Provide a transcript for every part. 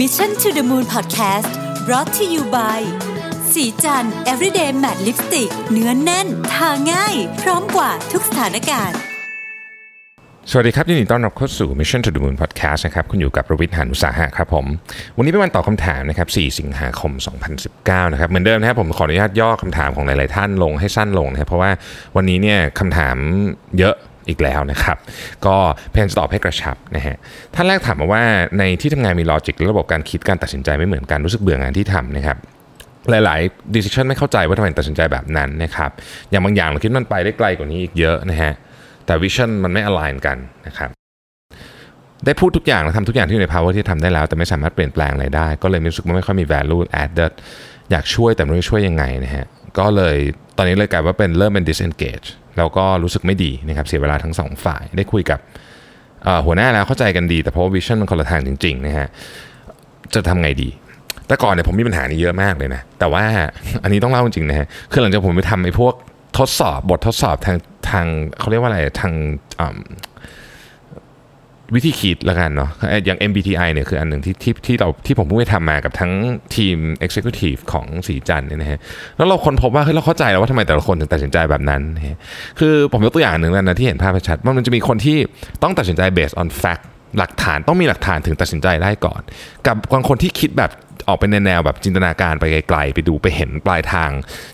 Mission to the Moon Podcast brought to you by สีจัน everyday matte lipstick เนื้อนแน่น ทาง่าย พร้อมกว่าทุกสถานการณ์ สวัสดีครับยินดีต้อนรับเข้าสู่ Mission to the Moon Podcast นะครับคุณอยู่กับประวิทย์หานุสาหะครับผม วันนี้เป็นวันตอบคำถามนะครับ 4 สิงหาคม 2019 นะครับ เหมือนเดิมนะครับผมขออนุญาตย่อคำถามของหลาย ๆ ท่านลงให้สั้นลงนะครับเพราะว่าวันนี้เนี่ยคำถามเยอะ อีกแล้วนะครับ ก็พยายามจะตอบให้กระชับนะฮะท่านแรกถามมาว่าในที่ทำงานมีลอจิกและระบบการคิดการตัดสินใจไม่เหมือนกันรู้สึกเบื่องานที่ทำนะครับหลายๆ decision ไม่เข้าใจว่าทำไมตัดสินใจแบบนั้นนะครับอย่างบางอย่างเราคิดมันไปได้ไกลกว่านี้อีกเยอะนะฮะแต่ vision มันไม่ align กันนะครับได้พูดทุกอย่างและทำทุกอย่างที่อยู่ใน power ที่ทำได้แล้ว แต่ไม่สามารถเปลี่ยนแปลงอะไรได้ ก็เลยรู้สึกว่าไม่ค่อยมี value added อยากช่วยแต่ไม่รู้จะช่วยยังไงนะฮะก็เลยตอนนี้เลยกลายว่าเป็นเริ่มเป็น disengage แล้วก็รู้สึกไม่ดีนะครับเสียเวลาทั้งสองฝ่าย ได้คุยกับหัวหน้าแล้วเข้าใจกันดี แต่เพราะว่าวิชั่นมันคนละทางจริงๆนะฮะจะทำไงดี แต่ก่อนเนี่ยผมมีปัญหานี้เยอะมากเลยนะ แต่ว่าอันนี้ต้องเล่าจริงๆนะฮะคือหลังจากผมไปทำไอ้พวกทดสอบบททดสอบทางทางเขาเรียกว่าอะไรทางอ วิธีคิดล้วกันเนาะอย่าง MBTI เนี่ยคืออันหนึ่งที่ที่ที่เราที่ผมเพิ่งไปทำมากับทั้งทีม Executive ของสีจันเนี่ยนะฮะแล้วเราคนพบว่าเฮ้ยเราเข้าใจแล้วว่าทำไมแต่ละคนถึงตัดสินใจแบบนั้นนะคือผมยกตัวอย่างหนึ่งนะที่เห็นภาพชัดว่ามันจะมีคนที่ต้องตัดสินใจ based on fact หลักฐานต้องมีหลักฐานถึงตัดสินใจได้ก่อน กับบางคนที่คิดแบบออกไปในแนวแบบจินตนาการไปไกลๆ ไปดูไปเห็นปลายทาง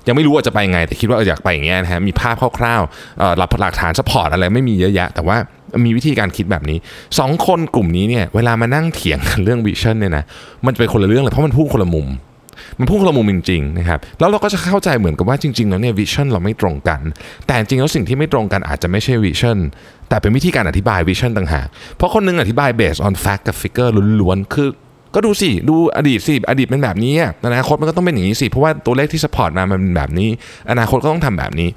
ยังไม่รู้ว่าจะไปไงแต่คิดว่าอยากไปอย่างเงี้ยนะฮะมีภาพคร่าวๆเอ่อหลักหลักฐานสปอร์ตอะไรไม่มีเยอะแยะแต่ว่า มีวิธีการคิดแบบนี้สองคนกลุ่มนี้เนี่ยเวลามานั่งเถียงกันเรื่อง vision เนี่ยนะมันจะเป็นคนละเรื่องเลยเพราะมันพูดคนละมุม มันพูดคนละมุมจริงๆนะครับแล้วเราก็จะเข้าใจเหมือนกับว่าจริงๆแล้วเนี่ย vision เราไม่ตรงกัน แต่จริงแล้วสิ่งที่ไม่ตรงกันอาจจะไม่ใช่ vision แต่เป็นวิธีการอธิบาย vision ต่างหากเพราะคนหนึ่งอธิบาย based on fact กับ figure ล้วนๆคือก็ดูสิ ดูอดีตสิ อดีตเป็นแบบนี้อะอนาคตมันก็ต้องเป็นอย่างนี้สิ เพราะว่าตัวเลขที่ support มามันเป็นแบบนี้ อนาคตก็ต้องทำแบบนี้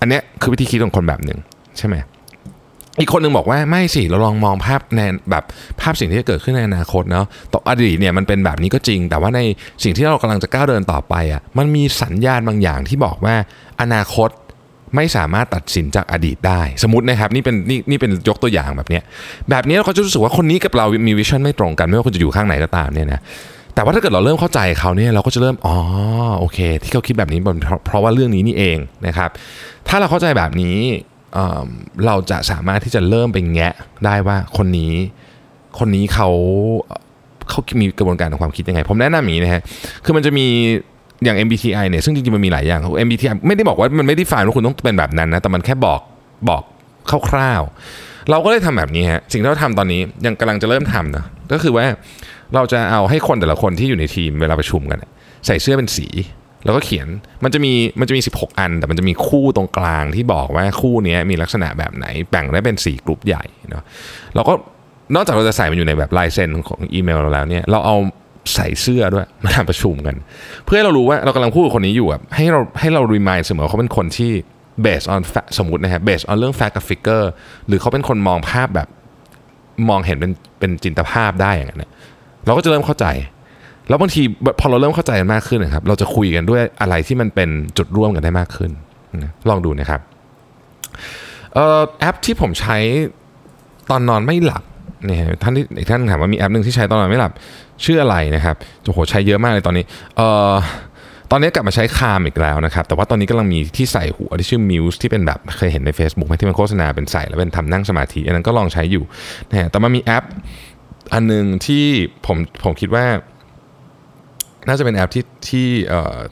อันเนี้ยคือวิธีคิดของคนแบบหนึ่งใช่ไหม อีกคนหนึ่งบอกว่าไม่สิเราลองมองภาพในแบบภาพสิ่งที่จะเกิดขึ้นในอนาคตเนาะต่ออดีตเนี่ยมันเป็นแบบนี้ก็จริง แต่ว่าในสิ่งที่เรากำลังจะก้าวเดินต่อไปอะมันมีสัญญาณบางอย่างที่บอกว่าอนาคตไม่สามารถตัดสินจากอดีตได้ สมมตินะครับนี่เป็นนี่นี่เป็นยกตัวอย่างแบบเนี้ยแบบนี้เราก็จะรู้สึกว่าคนนี้กับเรามีวิชั่นไม่ตรงกันไม่ว่าคุณจะอยู่ข้างไหนก็ตามเนี่ยนะแต่ว่าถ้าเกิดเราเริ่มเข้าใจเขาเนี่ยเราก็จะเริ่มอ๋อโอเค ที่เขาคิดแบบนี้เพราะว่าเรื่องนี้นี่เองนะครับถ้าเราเข้าใจแบบนี้ เราจะสามารถที่จะเริ่มไปแงะได้ว่าคนนี้คนนี้เขาเขามีกระบวนการของความคิดยังไง ผมแนะนำอย่างนี้นะฮะ คือมันจะมีอย่าง MBTI เนี่ย ซึ่งจริงๆ มันมีหลายอย่าง MBTI ไม่ได้บอกว่ามันไม่ได้ฝ่ายว่าคุณต้องเป็นแบบนั้นนะ แต่มันแค่บอกบอกคร่าวๆ เราก็เลยทำแบบนี้ฮะ สิ่งที่เราทำตอนนี้ยังกำลังจะเริ่มทำนะ ก็คือว่าเราจะเอาให้คนแต่ละคนที่อยู่ในทีมเวลาประชุมกัน ใส่เสื้อเป็นสี แล้วก็เขียนมันจะมีมันจะมี 16 อัน แต่มันจะมีคู่ตรงกลางที่บอกว่าคู่นี้มีลักษณะแบบไหนแบ่งได้เป็น 4 กลุ่มใหญ่เนาะเราก็นอกจากเราจะใส่มันอยู่ในแบบลายเซ็นของอีเมลเราแล้วเนี่ยเราเอาใส่เสื้อด้วยมาทำประชุมกัน เพื่อให้เรารู้ว่าเรากำลังพูดกับคนนี้อยู่อะให้เราให้เรา remind เสมอเขาเป็นคนที่ based on fa- สมมตินะฮะ based on เรื่อง fact กับ figure หรือเขาเป็นคนมองภาพแบบมองเห็นเป็นเป็นจินตภาพได้อย่างนั้นเราก็จะเริ่มเข้าใจ แล้วบางทีพอเราเริ่มเข้าใจกันมากขึ้นนะครับ เราจะคุยกันด้วยอะไรที่มันเป็นจุดร่วมกันได้มากขึ้นนะลองดูนะครับออแอปที่ผมใช้ตอนนอนไม่หลับเนี่ยท่านที่อีกท่านถามว่ามีแอปหนึ่งที่ใช้ตอนนอนไม่หลับชื่ออะไรนะครับโอ้โหใช้เยอะมากเลยตอนนี้เอ่อตอนนี้กลับมาใช้คามอีกแล้วนะครับ แต่ว่าตอนนี้กำลังมีที่ใส่หัวที่ชื่อ Muse ที่เป็นแบบเคยเห็นใน Facebook ไหมที่มันโฆษณาเป็นใส่แล้วเป็นทำนั่งสมาธิอันนั้นก็ลองใช้อยู่นะฮะแต่มันมีแอปอันหนึ่งที่ผมผมคิดว่า น่าจะเป็นแอปที่ที่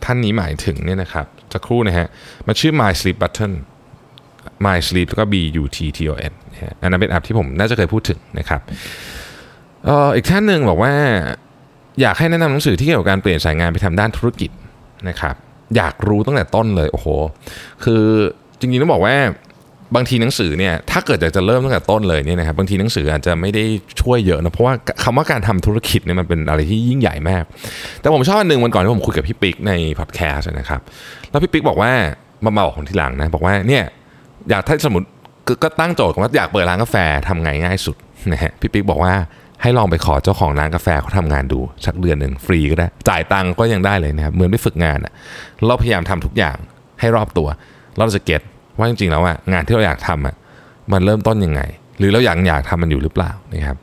ท่านนี้หมายถึงเนี่ยนะครับจะครู่นะฮะ มันชื่อ My Sleep Button My Sleep แล้วก็ B U T T O N นะฮะอันนั้นเป็นแอปที่ผมน่าจะเคยพูดถึงนะครับอีกท่านหนึ่งบอกว่าอยากให้แนะนำหนังสือที่เกี่ยวกับการเปลี่ยนสายงานไปทำด้านธุรกิจนะครับ อยากรู้ตั้งแต่ต้นเลยโอ้โห คือจริงๆต้องบอกว่า บางทีหนังสือเนี่ยถ้าเกิดอยากจะเริ่มตั้งแต่ต้นเลยเนี่ยนะครับบางทีหนังสืออาจจะไม่ได้ช่วยเยอะนะเพราะว่าคำว่าการทำธุรกิจเนี่ยมันเป็นอะไรที่ยิ่งใหญ่มาก แต่ผมชอบอันหนึ่งวันก่อนที่ผมคุยกับพี่ปิ๊กในพอดแคสต์นะครับแล้วพี่ปิ๊กบอกว่ามาบอกคนที่หลังนะบอกว่าเนี่ยอยากถ้าสมมติก็ก็ตั้งโจทย์ว่าอยากเปิดร้านกาแฟทำไงง่ายสุดนะฮะพี่ปิ๊กบอกว่าให้ลองไปขอเจ้าของร้านกาแฟเขาทำงานดูสักเดือนหนึ่งฟรีก็ได้ จ่ายตังก็ยังได้เลยนะครับเหมือนไปฝึกงานอะเราพยายามทำทุกอย่างให้รอบตัว เราจะเก็ต ว่าจริงๆแล้วอะงานที่เราอยากทำอะมันเริ่มต้นยังไง หรือเราอยากอยากทำมันอยู่หรือเปล่านะครับ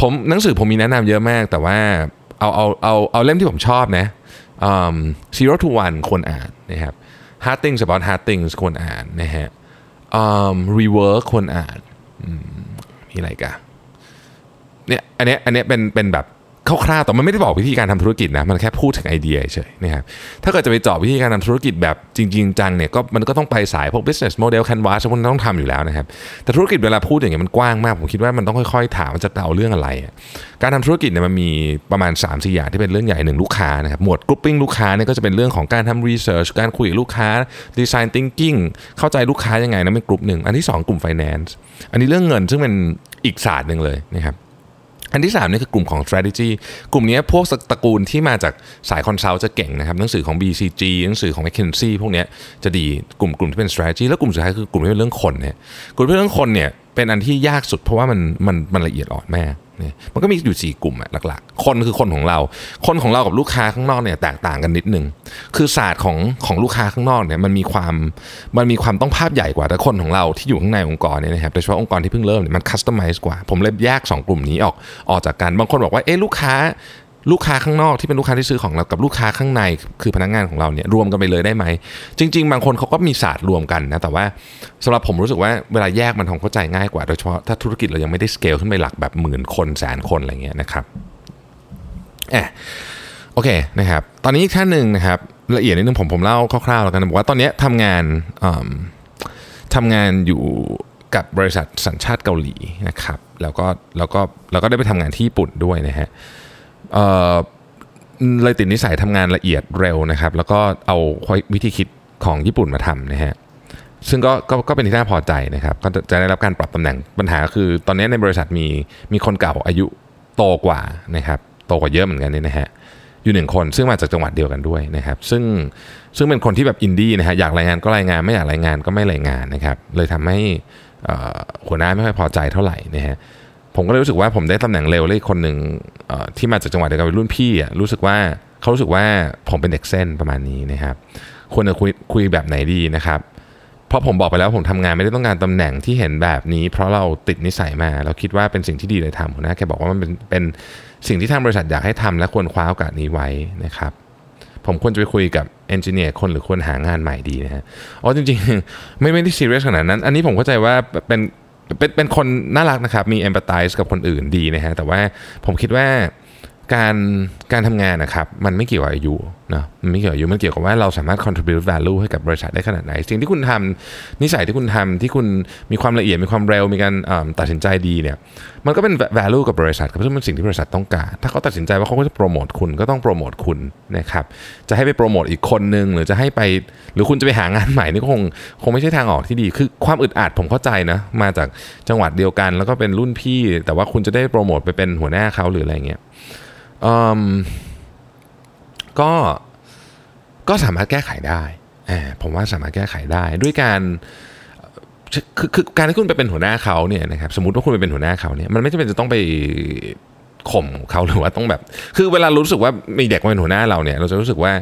ผมหนังสือผมมีแนะนำเยอะมาก แต่ว่าเอาเอาเอาเอาเล่มที่ผมชอบนะ um, zero to one ควรอ่านนะครับ hard things about hard things ควรอ่านนะฮะ um, rework ควรอ่านมมีอะไรกันเนี่ยอันเนี้ยอันเนี้ยเป็นเป็นแบบ คร่าวๆแต่มันไม่ได้บอกวิธีการทำธุรกิจนะมันแค่พูดถึงไอเดียเฉยนะครับถ้าเกิดจะไปเจาะวิธีการทำธุรกิจแบบจริงๆจังเนี่ยก็มันก็ต้องไปสายพวก business model canvas พวกนั้นต้องทำอยู่แล้วนะครับแต่ธุรกิจเวลาพูดอย่างเงี้ยมันกว้างมาก ผมคิดว่ามันต้องค่อยๆ ถามว่าจะเอาเรื่องอะไร การทำธุรกิจเนี่ยมันมีประมาณ3 4อย่างที่เป็นเรื่องใหญ่หนึ่งลูกค้านะครับหมวด grouping ลูกค้าเนี่ยก็จะเป็นเรื่องของการทำ research การคุยกับลูกค้า design thinking เข้าใจลูกค้ายังไงนะเป็นกลุ่มหนึ่งอันที่ 2 กลุ่ม finance อันนี้เรื่องเงินซึ่งเป็นอีกศาสตร์หนึ่งเลยนะครับ อันที่3นี่คือกลุ่มของ strategy กลุ่มนี้พวกตระกูลที่มาจากสายคอนซัลท์จะเก่งนะครับหนังสือของ BCG หนังสือของ McKinsey พวกนี้จะดีกลุ่มกลุ่มที่เป็น strategy แล้วกลุ่มสุดท้ายคือกลุ่มที่เป็นเรื่องคนเนี่ยกลุ่มที่เป็นเรื่องคนเนี่ยเป็นอันที่ยากสุดเพราะว่ามันมันมันละเอียดอ่อนมาก เนี่ยมันก็มีอยู่ 4 กลุ่มอะหลักๆ คนคือคนของเรา คนของเรากับลูกค้าข้างนอกเนี่ยแตกต่างกันนิดนึง คือศาสตร์ของของลูกค้าข้างนอกเนี่ยมันมีความมันมีความต้องภาพใหญ่กว่าแต่คนของเราที่อยู่ข้างในองค์กรเนี่ยนะครับโดยเฉพาะองค์กรที่เพิ่งเริ่มเนี่ยมันคัสตอมไมซ์กว่า ผมเลยแยก 2 กลุ่มนี้ออกออกจากกันบางคนบอกว่าเอ๊ะลูกค้า ลูกค้าข้างนอกที่เป็นลูกค้าที่ซื้อของเรากับลูกค้าข้างในคือพนักงานของเราเนี่ยรวมกันไปเลยได้ไหม จริง ๆ บางคนเขาก็มีศาสตร์รวมกันนะแต่ว่าสำหรับผมรู้สึกว่าเวลาแยกมันทำเข้าใจง่ายกว่าโดยเฉพาะถ้าธุรกิจเรายังไม่ได้สเกลขึ้นไปหลักแบบหมื่นคนแสนคนอะไรเงี้ยนะครับแอะโอเคนะครับตอนนี้ท่านหนึ่งนะครับละเอียดนิดนึงผมผมเล่าคร่าวๆแล้วกันบอกว่าตอนนี้ทำงานทำงานอยู่กับบริษัทสัญชาติเกาหลีนะครับแล้วก็แล้วก็แล้วก็ได้ไปทำงานที่ญี่ปุ่นด้วยนะฮะ เลยติดนิสัยทำงานละเอียดเร็วนะครับ แล้วก็เอาวิธีคิดของญี่ปุ่นมาทำนะฮะซึ่งก็ก็ก็เป็นที่น่าพอใจนะครับ ก็จะได้รับการปรับตำแหน่งปัญหาคือ ตอนนี้ในบริษัทมีมีคนเก่าอายุโตกว่านะครับโตกว่าเยอะเหมือนกันเนี่ยนะฮะอยู่หนึ่งคนซึ่งมาจากจังหวัดเดียวกันด้วยนะครับ ซึ่งซึ่งเป็นคนที่แบบอินดี้นะฮะอยากรายงานก็รายงานไม่อยากรายงานก็ไม่รายงานนะครับ เลยทำให้หัวหน้าไม่ค่อยพอใจเท่าไหร่นะฮะ ผมก็เลยรู้สึกว่าผมได้ตำแหน่งเร็วเลยคนหนึ่งที่มาจากจังหวัดเดียวกันเป็นรุ่นพี่อะรู้สึกว่าเขารู้สึกว่าผมเป็นเด็กเส้นประมาณนี้นะครับควรจะคุยคุยแบบไหนดีนะครับเพราะผมบอกไปแล้วผมทำงานไม่ได้ต้องการตำแหน่งที่เห็นแบบนี้ เพราะเราติดนิสัยมา เราคิดว่าเป็นสิ่งที่ดีเลยทำหัวหน้าแกบอกว่ามันเป็นเป็นสิ่งที่ทางบริษัทอยากให้ทำและควรคว้าโอกาสนี้ไว้นะครับ ผมควรจะไปคุยกับเอนจิเนียร์คนหรือควรหางานใหม่ดีนะฮะอ๋อจริงๆ ไม่ไม่ได้ซีเรียสขนาดนั้น อันนี้ผมเข้าใจว่าเป็น เป็นเป็นคนน่ารักนะครับ มีเอมพัตไตส์กับคนอื่นดีนะฮะ แต่ว่าผมคิดว่า การการทำงานนะครับ มันไม่เกี่ยวกับอายุนะมันไม่เกี่ยวกับอายุมันเกี่ยวกับว่าเราสามารถ contribute value ให้กับบริษัทได้ขนาดไหน สิ่งที่คุณทำนิสัยที่คุณทำที่คุณมีความละเอียดมีความเร็วมีการตัดสินใจดีเนี่ยมันก็เป็น value กับบริษัทครับซึ่งเป็นสิ่งที่บริษัทต้องการ ถ้าเขาตัดสินใจว่าเขาจะโปรโมทคุณก็ต้องโปรโมทคุณนะครับจะให้ไปโปรโมทอีกคนนึงหรือจะให้ไปหรือคุณจะไปหางานใหม่นี่ก็คงคงไม่ใช่ทางออกที่ดี คือความอึดอัดผมเข้าใจนะมาจากจังหวัดเดียวกัน แล้วก็เป็นรุ่นพี่ แต่ว่าคุณจะได้โปรโมทไปเป็นหัวหน้าเขาหรืออะไรเงี้ย ก็ก็สามารถแก้ไขได้ผมว่าสามารถแก้ไขได้ด้วยการคือคือการที่คุณไปเป็นหัวหน้าเขาเนี่ยนะครับสมมติว่าคุณไปเป็นหัวหน้าเขาเนี่ยมันไม่จำเป็นจะต้องไปข่มเขาหรือว่าต้องแบบ คือเวลารู้สึกว่ามีเด็กมาเป็นหัวหน้าเราเนี่ย เราจะรู้สึกว่า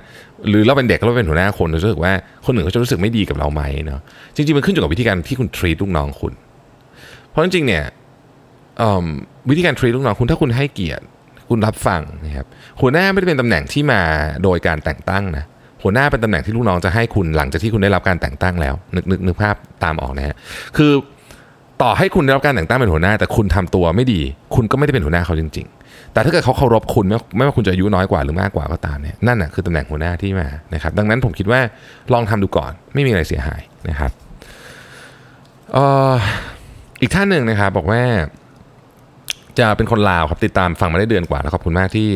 หรือเราเป็นเด็กเราเป็นหัวหน้าคนเราจะรู้สึกว่าคนหนึ่งเขาจะรู้สึกไม่ดีกับเราไหมเนาะจริงๆมันขึ้นอยู่กับวิธีการที่คุณทรีตลูกน้องคุณ เพราะจริงๆเนี่ยวิธีการทรีตลูกน้องคุณถ้าคุณให้เกียรติ คุณรับฟังนะครับหัวหน้าไม่ได้เป็นตำแหน่งที่มาโดยการแต่งตั้งนะหัวหน้าเป็นตำแหน่งที่ลูกน้องจะให้คุณหลังจากที่คุณได้รับการแต่งตั้งแล้ว นึกนึกนึกภาพตามออกนะฮะคือต่อให้คุณได้รับการแต่งตั้งเป็นหัวหน้า แต่คุณทำตัวไม่ดี คุณก็ไม่ได้เป็นหัวหน้าเขาจริง ๆ แต่ถ้าเกิดเขาเคารพคุณไม่ไม่ว่าคุณจะอายุน้อยกว่าหรือมากกว่าก็ตามเนี่ยนั่นแหะคือตำแหน่งหัวหน้าที่มานะครับดังนั้นผมคิดว่าลองทำดูก่อนไม่มีอะไรเสียหายนะครับอีกท่านหนึ่งนะครับบอกว่า จะเป็นคนลาวครับติดตามฟังมาได้เดือนกว่าแล้วขอบคุณมากที่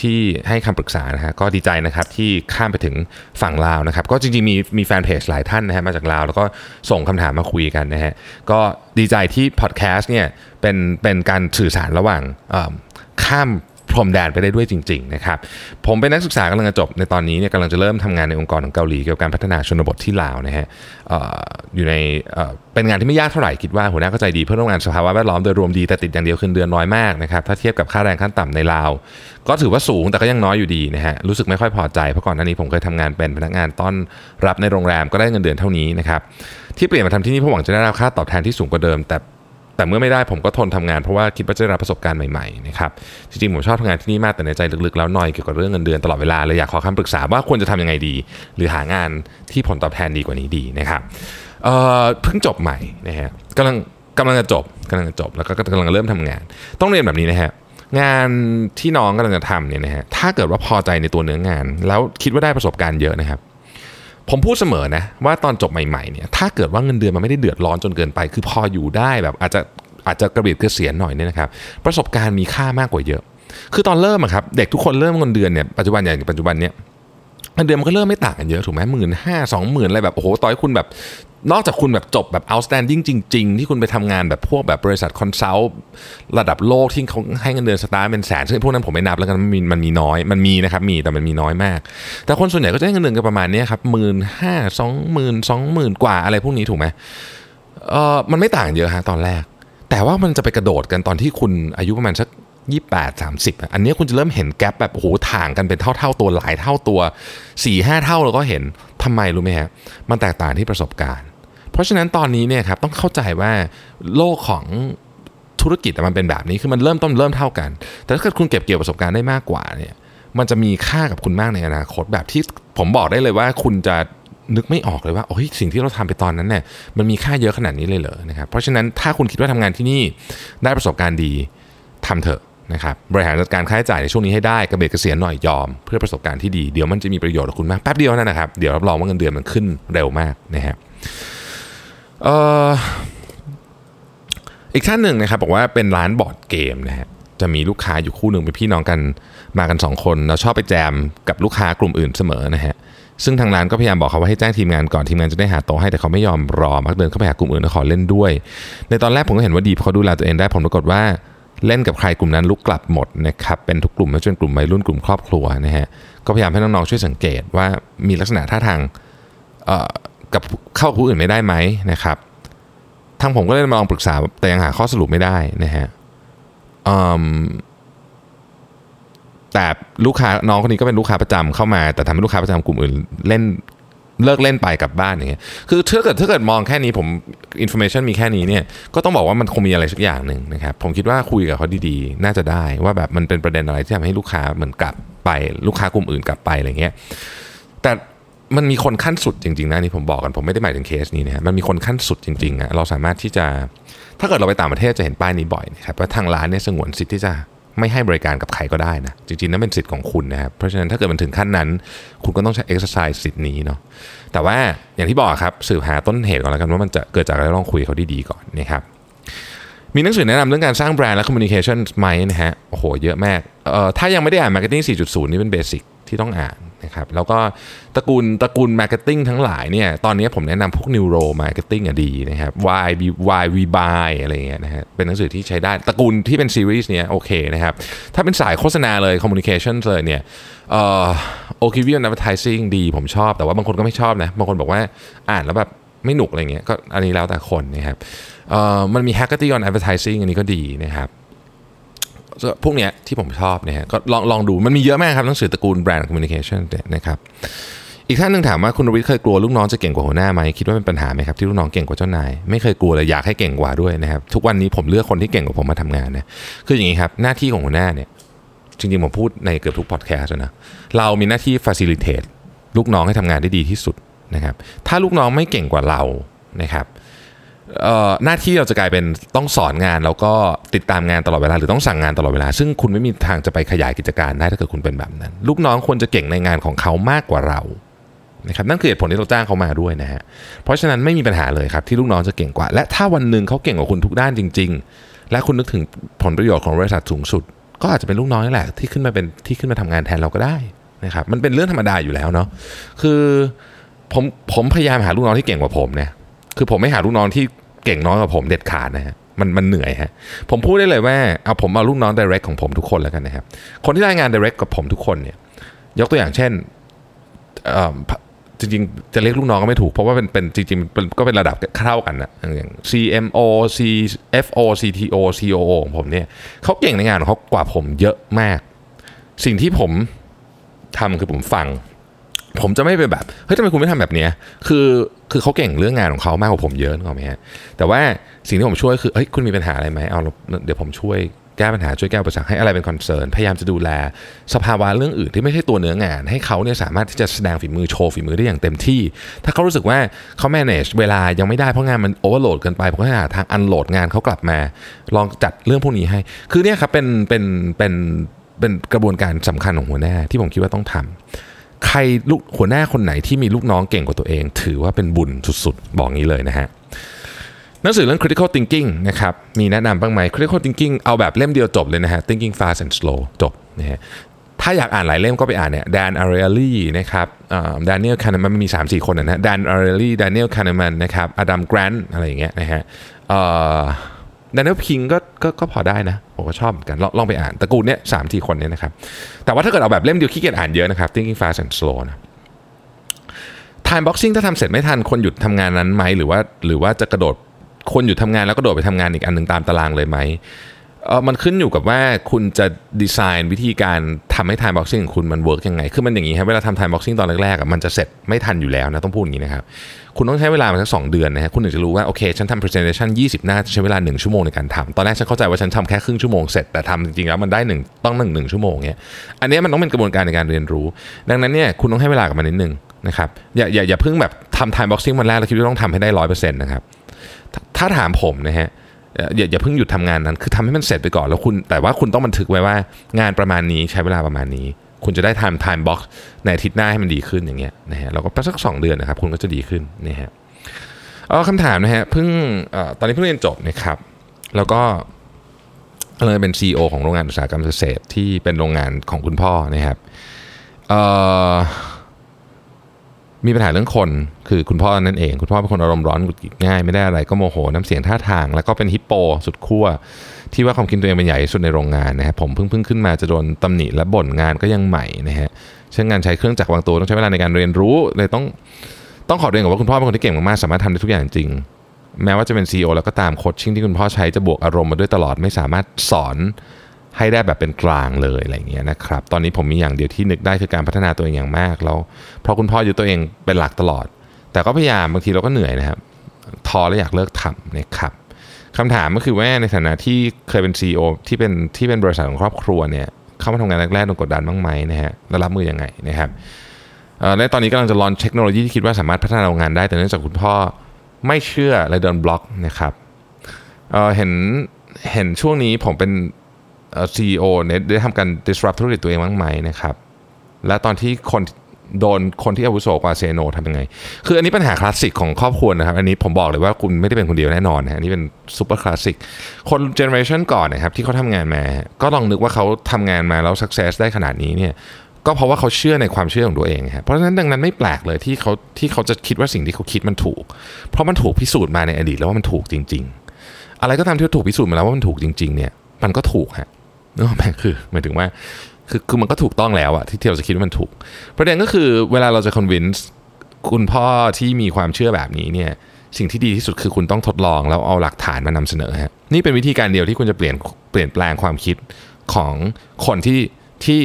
ที่ให้คำปรึกษานะฮะก็ดีใจนะครับที่ข้ามไปถึงฝั่งลาวนะครับ ก็จริงๆ มีมีแฟนเพจหลายท่านนะฮะมาจากลาว แล้วก็ส่งคำถามมาคุยกันนะฮะก็ดีใจที่พอดแคสต์เนี่ยเป็นเป็นการสื่อสารระหว่างข้าม พรมแดนไปได้ด้วยจริงๆนะครับผมเป็นนักศึกษากำลังจะจบในตอนนี้เนี่ยกำลังจะเริ่มทำงานในองค์กรของเกาหลีเกี่ยวกับการพัฒนาชนบทที่ลาวนะฮะออยู่ในเป็นงานที่ไม่ยากเท่าไหร่คิดว่าหัวหน้าก็ใจดีเพื่อนร่วมงานสภาวะแวดล้อมโดยรวมดีแต่ติดอย่างเดียวคือเดือนน้อยมากนะครับถ้าเทียบกับค่าแรงขั้นต่ำในลาว ก็ถือว่าสูงแต่ก็ยังน้อยอยู่ดีนะฮะรู้สึกไม่ค่อยพอใจเพราะก่อนหน้านี้ผมเคยทำงานเป็นพนักงานต้อนรับในโรงแรมก็ได้เงินเดือนเท่านี้นะครับที่เปลี่ยนมาทำที่นี่เพราะหวังจะได้รับค่าตอบแทนที่สูงกว่าเดิมแต่ แต่เมื่อไม่ได้ผมก็ทนทำงานเพราะว่าคิดว่าจะได้รับประสบการณ์ใหม่ๆนะครับจริงๆผมชอบทำงานที่นี่มากแต่ในใจลึกๆแล้วนอยเกี่ยวกับเรื่องเงินเดือนตลอดเวลาเลยอยากขอคำปรึกษาว่าควรจะทำยังไงดี หรือหางานที่ผลตอบแทนดีกว่านี้ดีนะครับเพิ่งจบใหม่นะฮะกำลังกำลังจะจบกำลังจะจบแล้วก็กำลังเริ่มทำงาน ต้องเรียนแบบนี้นะฮะงานที่น้องกำลังจะทำเนี่ยนะฮะถ้าเกิดว่าพอใจในตัวเนื้องาน แล้วคิดว่าได้ประสบการณ์เยอะนะครับ ผมพูดเสมอนะว่าตอนจบใหม่ๆเนี่ยถ้าเกิดว่าเงินเดือนมันไม่ได้เดือดร้อนจนเกินไป คือพออยู่ได้แบบอาจจะอาจจะกระเบียดกระเสียนหน่อยเนี่ยนะครับประสบการณ์มีค่ามากกว่าเยอะ คือตอนเริ่มครับเด็กทุกคนเริ่มเงินเดือนเนี่ยปัจจุบันอย่างปัจจุบันเนี่ย เงินเดือนมันก็เริ่มไม่ต่างกันเยอะถูกไหมหมื่นห้าสองหมื่นอะไรแบบโอ้โหต่อยคุณแบบนอกจากคุณแบบจบแบบ outstanding จริง ๆ ที่คุณไปทำงานแบบพวกแบบบริษัท consult ระดับโลกที่เขาให้เงินเดือนสตาร์เป็นแสนซึ่งพวกนั้นผมไม่นับแล้วกันมันมีมันมีน้อยมันมีนะครับมีแต่มันมีน้อยมาก แต่คนส่วนใหญ่ก็จะได้เงินเดือนกันประมาณนี้ครับหมื่นห้าสองหมื่นสองหมื่นกว่าอะไรพวกนี้ถูกไหมเออมันไม่ต่างเยอะฮะตอนแรก แต่ว่ามันจะไปกระโดดกันตอนที่คุณอายุประมาณสัก ยี่แปดสามสิบอันนี้คุณจะเริ่มเห็น gap แบบโอ้โหถ่างกันเป็นเท่าเท่าตัวหลายเท่าตัว4ี่ห้าเท่าเราก็เห็นทำไมรู้ไหมฮะมันแตกต่างที่ประสบการณ์ เพราะฉะนั้นตอนนี้เนี่ยครับต้องเข้าใจว่าโลกของธุรกิจมันเป็นแบบนี้คือมันเริ่มต้นเริ่มเท่ากัน แต่ถ้าเกิดคุณเก็บเกี่ยวประสบการณ์ได้มากกว่าเนี่ยมันจะมีค่ากับคุณมากในอนาคตแบบที่ผมบอกได้เลยว่าคุณจะนึกไม่ออกเลยว่าโอ้ยสิ่งที่เราทำไปตอนนั้นเนี่ยมันมีค่าเยอะขนาดนี้เลยเหรอนะครับเพราะฉะนั้นถ้าคุณคิดว่าทำงานที่นี่ได้ประสบการณ์ดีทำเถอะ นะครับบริหารจัดการค่าใช้จ่ายในช่วงนี้ให้ได้กระเบิดกระเสียนหน่อยยอม เพื่อประสบการณ์ที่ดีเดี๋ยวมันจะมีประโยชน์กับคุณมากแป๊บเดียวนั่นนะครับเดี๋ยวรับรองว่าเงินเดือนมันขึ้นเร็วมากนะฮะอีกท่านหนึ่งนะครับบอกว่าเป็นร้านบอร์ดเกมนะฮะจะมีลูกค้าอยู่คู่หนึ่งเป็นพี่น้องกันมากัน 2 คนแล้วชอบไปแจมกับลูกค้ากลุ่มอื่นเสมอนะฮะซึ่งทางร้านก็พยายามบอกเขาว่าให้แจ้งทีมงานก่อนทีมงานจะได้หาโต๊ะให้แต่เขาไม่ยอมรอมักเดินเข้าไปหากลุ่มอื่นแล้วขอเล่นด้วย ในตอนแรกผมก็เห็นว่าดีเพราะเขาดูแลตัวเองได้ผลปรากฏว่า เล่นกับใครกลุ่มนั้นลุกกลับหมดนะครับเป็นทุกกลุ่มไม่ใช่กลุ่มวัยรุ่นกลุ่มครอบครัวนะฮะก็พยายามให้น้องๆช่วยสังเกตว่ามีลักษณะท่าทางกับเข้ากับผู้อื่นไม่ได้ไหมนะครับทางผมก็เลยมาลองปรึกษาแต่ยังหาข้อสรุปไม่ได้นะฮะแต่ลูกค้าน้องคนนี้ก็เป็นลูกค้าประจำเข้ามา แต่ทำให้ลูกค้าประจำกลุ่มอื่น เล่น เลิกเล่นไปกลับบ้านอย่างเงี้ยคือถ้าเกิดถ้าเกิดมองแค่นี้ผม information มีแค่นี้เนี่ยก็ต้องบอกว่ามันคงมีอะไรสักอย่างหนึ่งนะครับผมคิดว่าคุยกับเขาดีๆ น่าจะได้ว่าแบบมันเป็นประเด็นอะไรที่ทำให้ลูกค้าเหมือนกลับไปลูกค้ากลุ่มอื่นกลับไปอะไรเงี้ยแต่มันมีคนขั้นสุดจริงๆนะนี่ผมบอกกันผมไม่ได้หมายถึงเคสนี้นะฮะมันมีคนขั้นสุดจริงๆอะเราสามารถที่จะถ้าเกิดเราไปต่างประเทศจะเห็นป้ายนี้บ่อยนะครับว่าทางร้านเนี่ยสงวนสิทธิ์ที่จะ ไม่ให้บริการกับใครก็ได้นะ จริงๆนั่นเป็นสิทธิ์ของคุณนะครับ เพราะฉะนั้นถ้าเกิดมันถึงขั้นนั้น คุณก็ต้องใช้เอ็กซ์ไซส์สิทธิ์นี้เนาะแต่ว่าอย่างที่บอกครับสืบหาต้นเหตุก่อนแล้วกันว่ามันจะเกิดจากอะไรลองคุยเขาดีๆก่อนนะครับมีหนังสือแนะนำเรื่องการสร้างแบรนด์และ communication ไหมนะฮะโอ้โหเยอะมากเอ่อถ้ายังไม่ได้อ่าน marketing 4.0 นี่เป็น basic ที่ต้องอ่านนะครับแล้วก็ตระกูลตระกูล marketing ทั้งหลายเนี่ยตอนนี้ผมแนะนำพวก neuro marketing อะดีนะครับ why Why we buy อะไรเงี้ยนะฮะเป็นหนังสือที่ใช้ได้ตระกูลที่เป็นซีรีส์เนี้ยโอเคนะครับ ถ้าเป็นสายโฆษณาเลย communication เลยเนี่ยเอ่อ o k v i o n advertising ดีผมชอบ แต่ว่าบางคนก็ไม่ชอบนะ บางคนบอกว่าอ่านแล้วแบบไม่หนุกอะไรเงี้ยก็อันนี้แล้วแต่คนนะครับเอ่อมันมี Hackathon on advertising อันนี้ก็ดีนะครับ พวกเนี้ยที่ผมชอบเนี่ยก็ลองลองดูมันมีเยอะมากครับหนังสือตระกูลแบรนด์คอมมิวนิเคชันนะครับอีกท่านหนึ่งถามว่าคุณรวิทย์เคยกลัวลูกน้องจะเก่งกว่าหัวหน้าไหมคิดว่าเป็นปัญหาไหมครับที่ลูกน้องเก่งกว่าเจ้านายไม่เคยกลัวเลยอยากให้เก่งกว่าด้วยนะครับทุกวันนี้ผมเลือกคนที่เก่งกว่าผมมาทำงานนะคืออย่างนี้ครับหน้าที่ของหัวหน้าเนี่ยจริงๆผมพูดในเกือบทุกพอดแคสต์นะเรามีหน้าที่ facilitate ลูกน้องให้ทำงานได้ดีที่สุดนะครับถ้าลูกน้องไม่เก่งกว่าเรานะครับ หน้าที่เราจะกลายเป็นต้องสอนงานแล้วก็ติดตามงานตลอดเวลาหรือต้องสั่งงานตลอดเวลา ซึ่งคุณไม่มีทางจะไปขยายกิจการได้ถ้าเกิดคุณเป็นแบบนั้น ลูกน้องควรจะเก่งในงานของเขามากกว่าเรานะครับนั่นคือเหตุผลที่เราจ้างเขามาด้วยนะฮะเพราะฉะนั้นไม่มีปัญหาเลยครับที่ลูกน้องจะเก่งกว่า และถ้าวันหนึ่งเขาเก่งกว่าคุณทุกด้านจริง ๆ และคุณนึกถึงผลประโยชน์ของบริษัทสูงสุด ก็อาจจะเป็นลูกน้องนี่แหละที่ขึ้นมาเป็นที่ขึ้นมาทำงานแทนเราก็ได้นะครับมันเป็นเรื่องธรรมดาอยู่แล้วเนาะคือผมผมพยายามหาลูกน้องที่เก่งกว่าผมเนี่ย คือผมไม่หาลูกน้องที่เก่งน้อยกว่าผมเด็ดขาดนะฮะมันมันเหนื่อยฮะผมพูดได้เลยว่าเอาผมเอาลูกน้อง direct ของผมทุกคนแล้วกันนะครับ คนที่ได้งาน direct กับผมทุกคนเนี่ย ยกตัวอย่างเช่นจริงๆ จะเรียกลูกน้องก็ไม่ถูก เพราะว่าเป็นเป็นจริงๆก็เป็นระดับเท่ากันนะอย่าง CMO CFO CTO COO ของผมเนี่ยเขาเก่งในงานของเขากว่าผมเยอะมาก สิ่งที่ผมทำคือผมฟัง ผมจะไม่ไปแบบเฮ้ยทำไมคุณไม่ทำแบบเนี้ยคือคือเขาเก่งเรื่องงานของเขามากกว่าผมเยอะนึกออกไหมฮะแต่ว่าสิ่งที่ผมช่วยคือเฮ้ยคุณมีปัญหาอะไรไหมเอาเดี๋ยวผมช่วยแก้ปัญหาช่วยแก้ปสรรคให้อะไรเป็นคอนเซิร์นพยายามจะดูแล สภาวะเรื่องอื่นที่ไม่ใช่ตัวเนื้องาน ให้เขาเนี่ยสามารถที่จะแสดงฝีมือโชว์ฝีมือได้อย่างเต็มที่ ถ้าเขารู้สึกว่าเขา manage เวลายังไม่ได้เพราะงานมันโอเวอร์โหลดเกินไปผมก็หาทางอันโหลดงานเขากลับมา ลองจัดเรื่องพวกนี้ให้ คือเนี่ยครับเป็นเป็นเป็นเป็นกระบวนการสำคัญของหัวหน้าที่ผมคิดว่าต้องทำ ใครลูกหัวหน้าคนไหนที่มีลูกน้องเก่งกว่าตัวเอง ถือว่าเป็นบุญสุดๆ บอกงี้เลยนะฮะหนังสือเรื่อง critical thinking นะครับมีแนะนำบ้างไหม critical thinking เอาแบบเล่มเดียวจบเลยนะฮะ thinking fast and slow จบนะฮะถ้าอยากอ่านหลายเล่มก็ไปอ่านเนี่ย Dan Ariely นะครับดานิเอลคาน์มันมี 3-4 คนนะฮะ Dan Ariely Daniel Kahneman นะครับอดัมแกรนต์อะไรอย่างเงี้ยนะฮะ ดานิเอลพิงก็ก็ก็พอได้นะผมก็ชอบเหมือนกันลองลองไปอ่านตระกูลเนี้ยสามสี่คนเนี้ยนะครับ แต่ว่าถ้าเกิดเอาแบบเล่มเดียวขี้เกียจอ่านเยอะนะครับ thinking fast and slow นะ time boxing ถ้าทำเสร็จไม่ทันคนหยุดทำงานนั้นไหมหรือว่าหรือว่าจะกระโดดคนหยุดทำงานแล้วก็โดดไปทำงานอีกอันหนึ่งตามตารางเลยไหม เออมันขึ้นอยู่กับว่าคุณจะดีไซน์วิธีการทำให้ time boxing ของคุณมันเวิร์กยังไง คือมันอย่างนี้ครับเวลาทำ time boxing ตอนแรกๆมันจะเสร็จไม่ทันอยู่แล้วนะต้องพูดอย่างนี้นะครับ คุณต้องใช้เวลามาสักสองเดือนนะฮะคุณถึงจะรู้ว่า โอเค ฉันทำ presentation 20 หน้า ใช้เวลา 1 ชั่วโมงในการทำตอนแรกฉันเข้าใจว่าฉันทำแค่ครึ่งชั่วโมงเสร็จแต่ทำจริงๆแล้วมันได้หนึ่งต้องหนึ่งหนึ่งชั่วโมงเนี้ยอันนี้มันต้องเป็นกระบวนการในการเรียนรู้ ดังนั้นเนี่ยคุณต้องให้เวลากับมันนิดนึงนะครับอย่าอย่าอย่าเพิ่งแบบทำ time boxing วันแรกแล้วคิดว่าต้องทำให้ได้ร้อยเปอร์เซ็นต์นะครับถ้าถามผมนะฮะ อย่าอย่าเพิ่งหยุดทำงานนั้น คือทำให้มันเสร็จไปก่อนแล้วคุณ แต่ว่าคุณต้องบันทึกไว้ว่างานประมาณนี้ใช้เวลาประมาณนี้ คุณจะได้ทำ time box ในอาทิตย์หน้าให้มันดีขึ้นอย่างเงี้ยนะฮะเราก็สักสองเดือนนะครับ คุณก็จะดีขึ้นนะฮะเอาคำถามนะฮะเพิ่งตอนนี้เพิ่งเรียนจบนะครับ แล้วก็เลยเป็น CEO ของโรงงานอุตสาหกรรมเกษตรที่เป็นโรงงานของคุณพ่อนะครับเออ มีปัญหาเรื่องคนคือคุณพ่อนั่นเอง คุณพ่อเป็นคนอารมณ์ร้อนหงุดหงิดง่ายไม่ได้อะไรก็โมโหน้ำเสียงท่าทาง แล้วก็เป็นฮิปโปสุดขั้วที่ว่าความคิดตัวเองเป็นใหญ่สุดในโรงงานนะครับผมเพิ่งเพิ่งขึ้นมาจะโดนตำหนิและบ่นงานก็ยังใหม่นะฮะเช่นงานใช้เครื่องจักรวางตัวต้องใช้เวลาในการเรียนรู้เลยต้องต้องขอเรียนกับว่าคุณพ่อเป็นคนที่เก่งมากๆสามารถทำได้ทุกอย่างจริง แม้ว่าจะเป็น CEO แล้วก็ตามโคชชิ่งที่คุณพ่อใช้จะบวกอารมณ์มาด้วยตลอดไม่สามารถสอน ให้ได้แบบเป็นกลางเลยอะไรเงี้ยนะครับ ตอนนี้ผมมีอย่างเดียวที่นึกได้คือการพัฒนาตัวเองอย่างมากแล้วเพราะคุณพ่ออยู่ตัวเองเป็นหลักตลอด แต่ก็พยายามบางทีเราก็เหนื่อยนะครับท้อแล้วอยากเลิกทำนะครับคำถามก็คือว่าในฐานะที่เคยเป็น CEO ที่เป็นที่เป็นบริษัทของครอบครัวเนี่ยเข้ามาทำงานแรกๆโดนกดดันบ้างไหมนะฮะแล้วรับมือยังไงนะครับและตอนนี้กำลังจะลอนเทคโนโลยีที่คิดว่าสามารถพัฒนาโรงงานได้ แต่เนื่องจากคุณพ่อไม่เชื่อเลยโดนบล็อกนะครับเเห็นเห็นช่วงนี้ผมเป็น ซีอีโอเนี่ยได้ทำการ disrupt ธุรกิจตัวเองบ้างไหมนะครับ และตอนที่คนโดนคนที่อาวุโสกว่า say no ทำยังไง คืออันนี้ปัญหาคลาสสิกของครอบครัวนะครับ อันนี้ผมบอกเลยว่าคุณไม่ได้เป็นคนเดียวแน่นอนนะอันนี้เป็น super classic คน generation ก่อนนะครับที่เขาทำงานมา ก็ลองนึกว่าเขาทำงานมาแล้ว success ได้ขนาดนี้เนี่ย ก็เพราะว่าเขาเชื่อในความเชื่อของตัวเองครับเพราะฉะนั้นดังนั้นไม่แปลกเลยที่เขาที่เขาจะคิดว่าสิ่งที่เขาคิดมันถูก เพราะมันถูกพิสูจน์มาในอดีตแล้วว่ามันถูกจริง ๆ อะไรก็ตามที่ถูกพิสูจน์มาแล้วว่ามันถูกจริง ๆ เนี่ย มันก็ถูกฮะ นึกออกไหมคือหมายถึงว่าคือคือมันก็ถูกต้องแล้วอะที่เราจะคิดว่ามันถูก ประเด็นก็คือเวลาเราจะ convince คุณพ่อที่มีความเชื่อแบบนี้เนี่ยสิ่งที่ดีที่สุดคือคุณต้องทดลองแล้วเอาหลักฐานมานำเสนอฮะนี่เป็นวิธีการเดียวที่คุณจะเปลี่ยนเปลี่ยนแปลงความคิดของคนที่ที่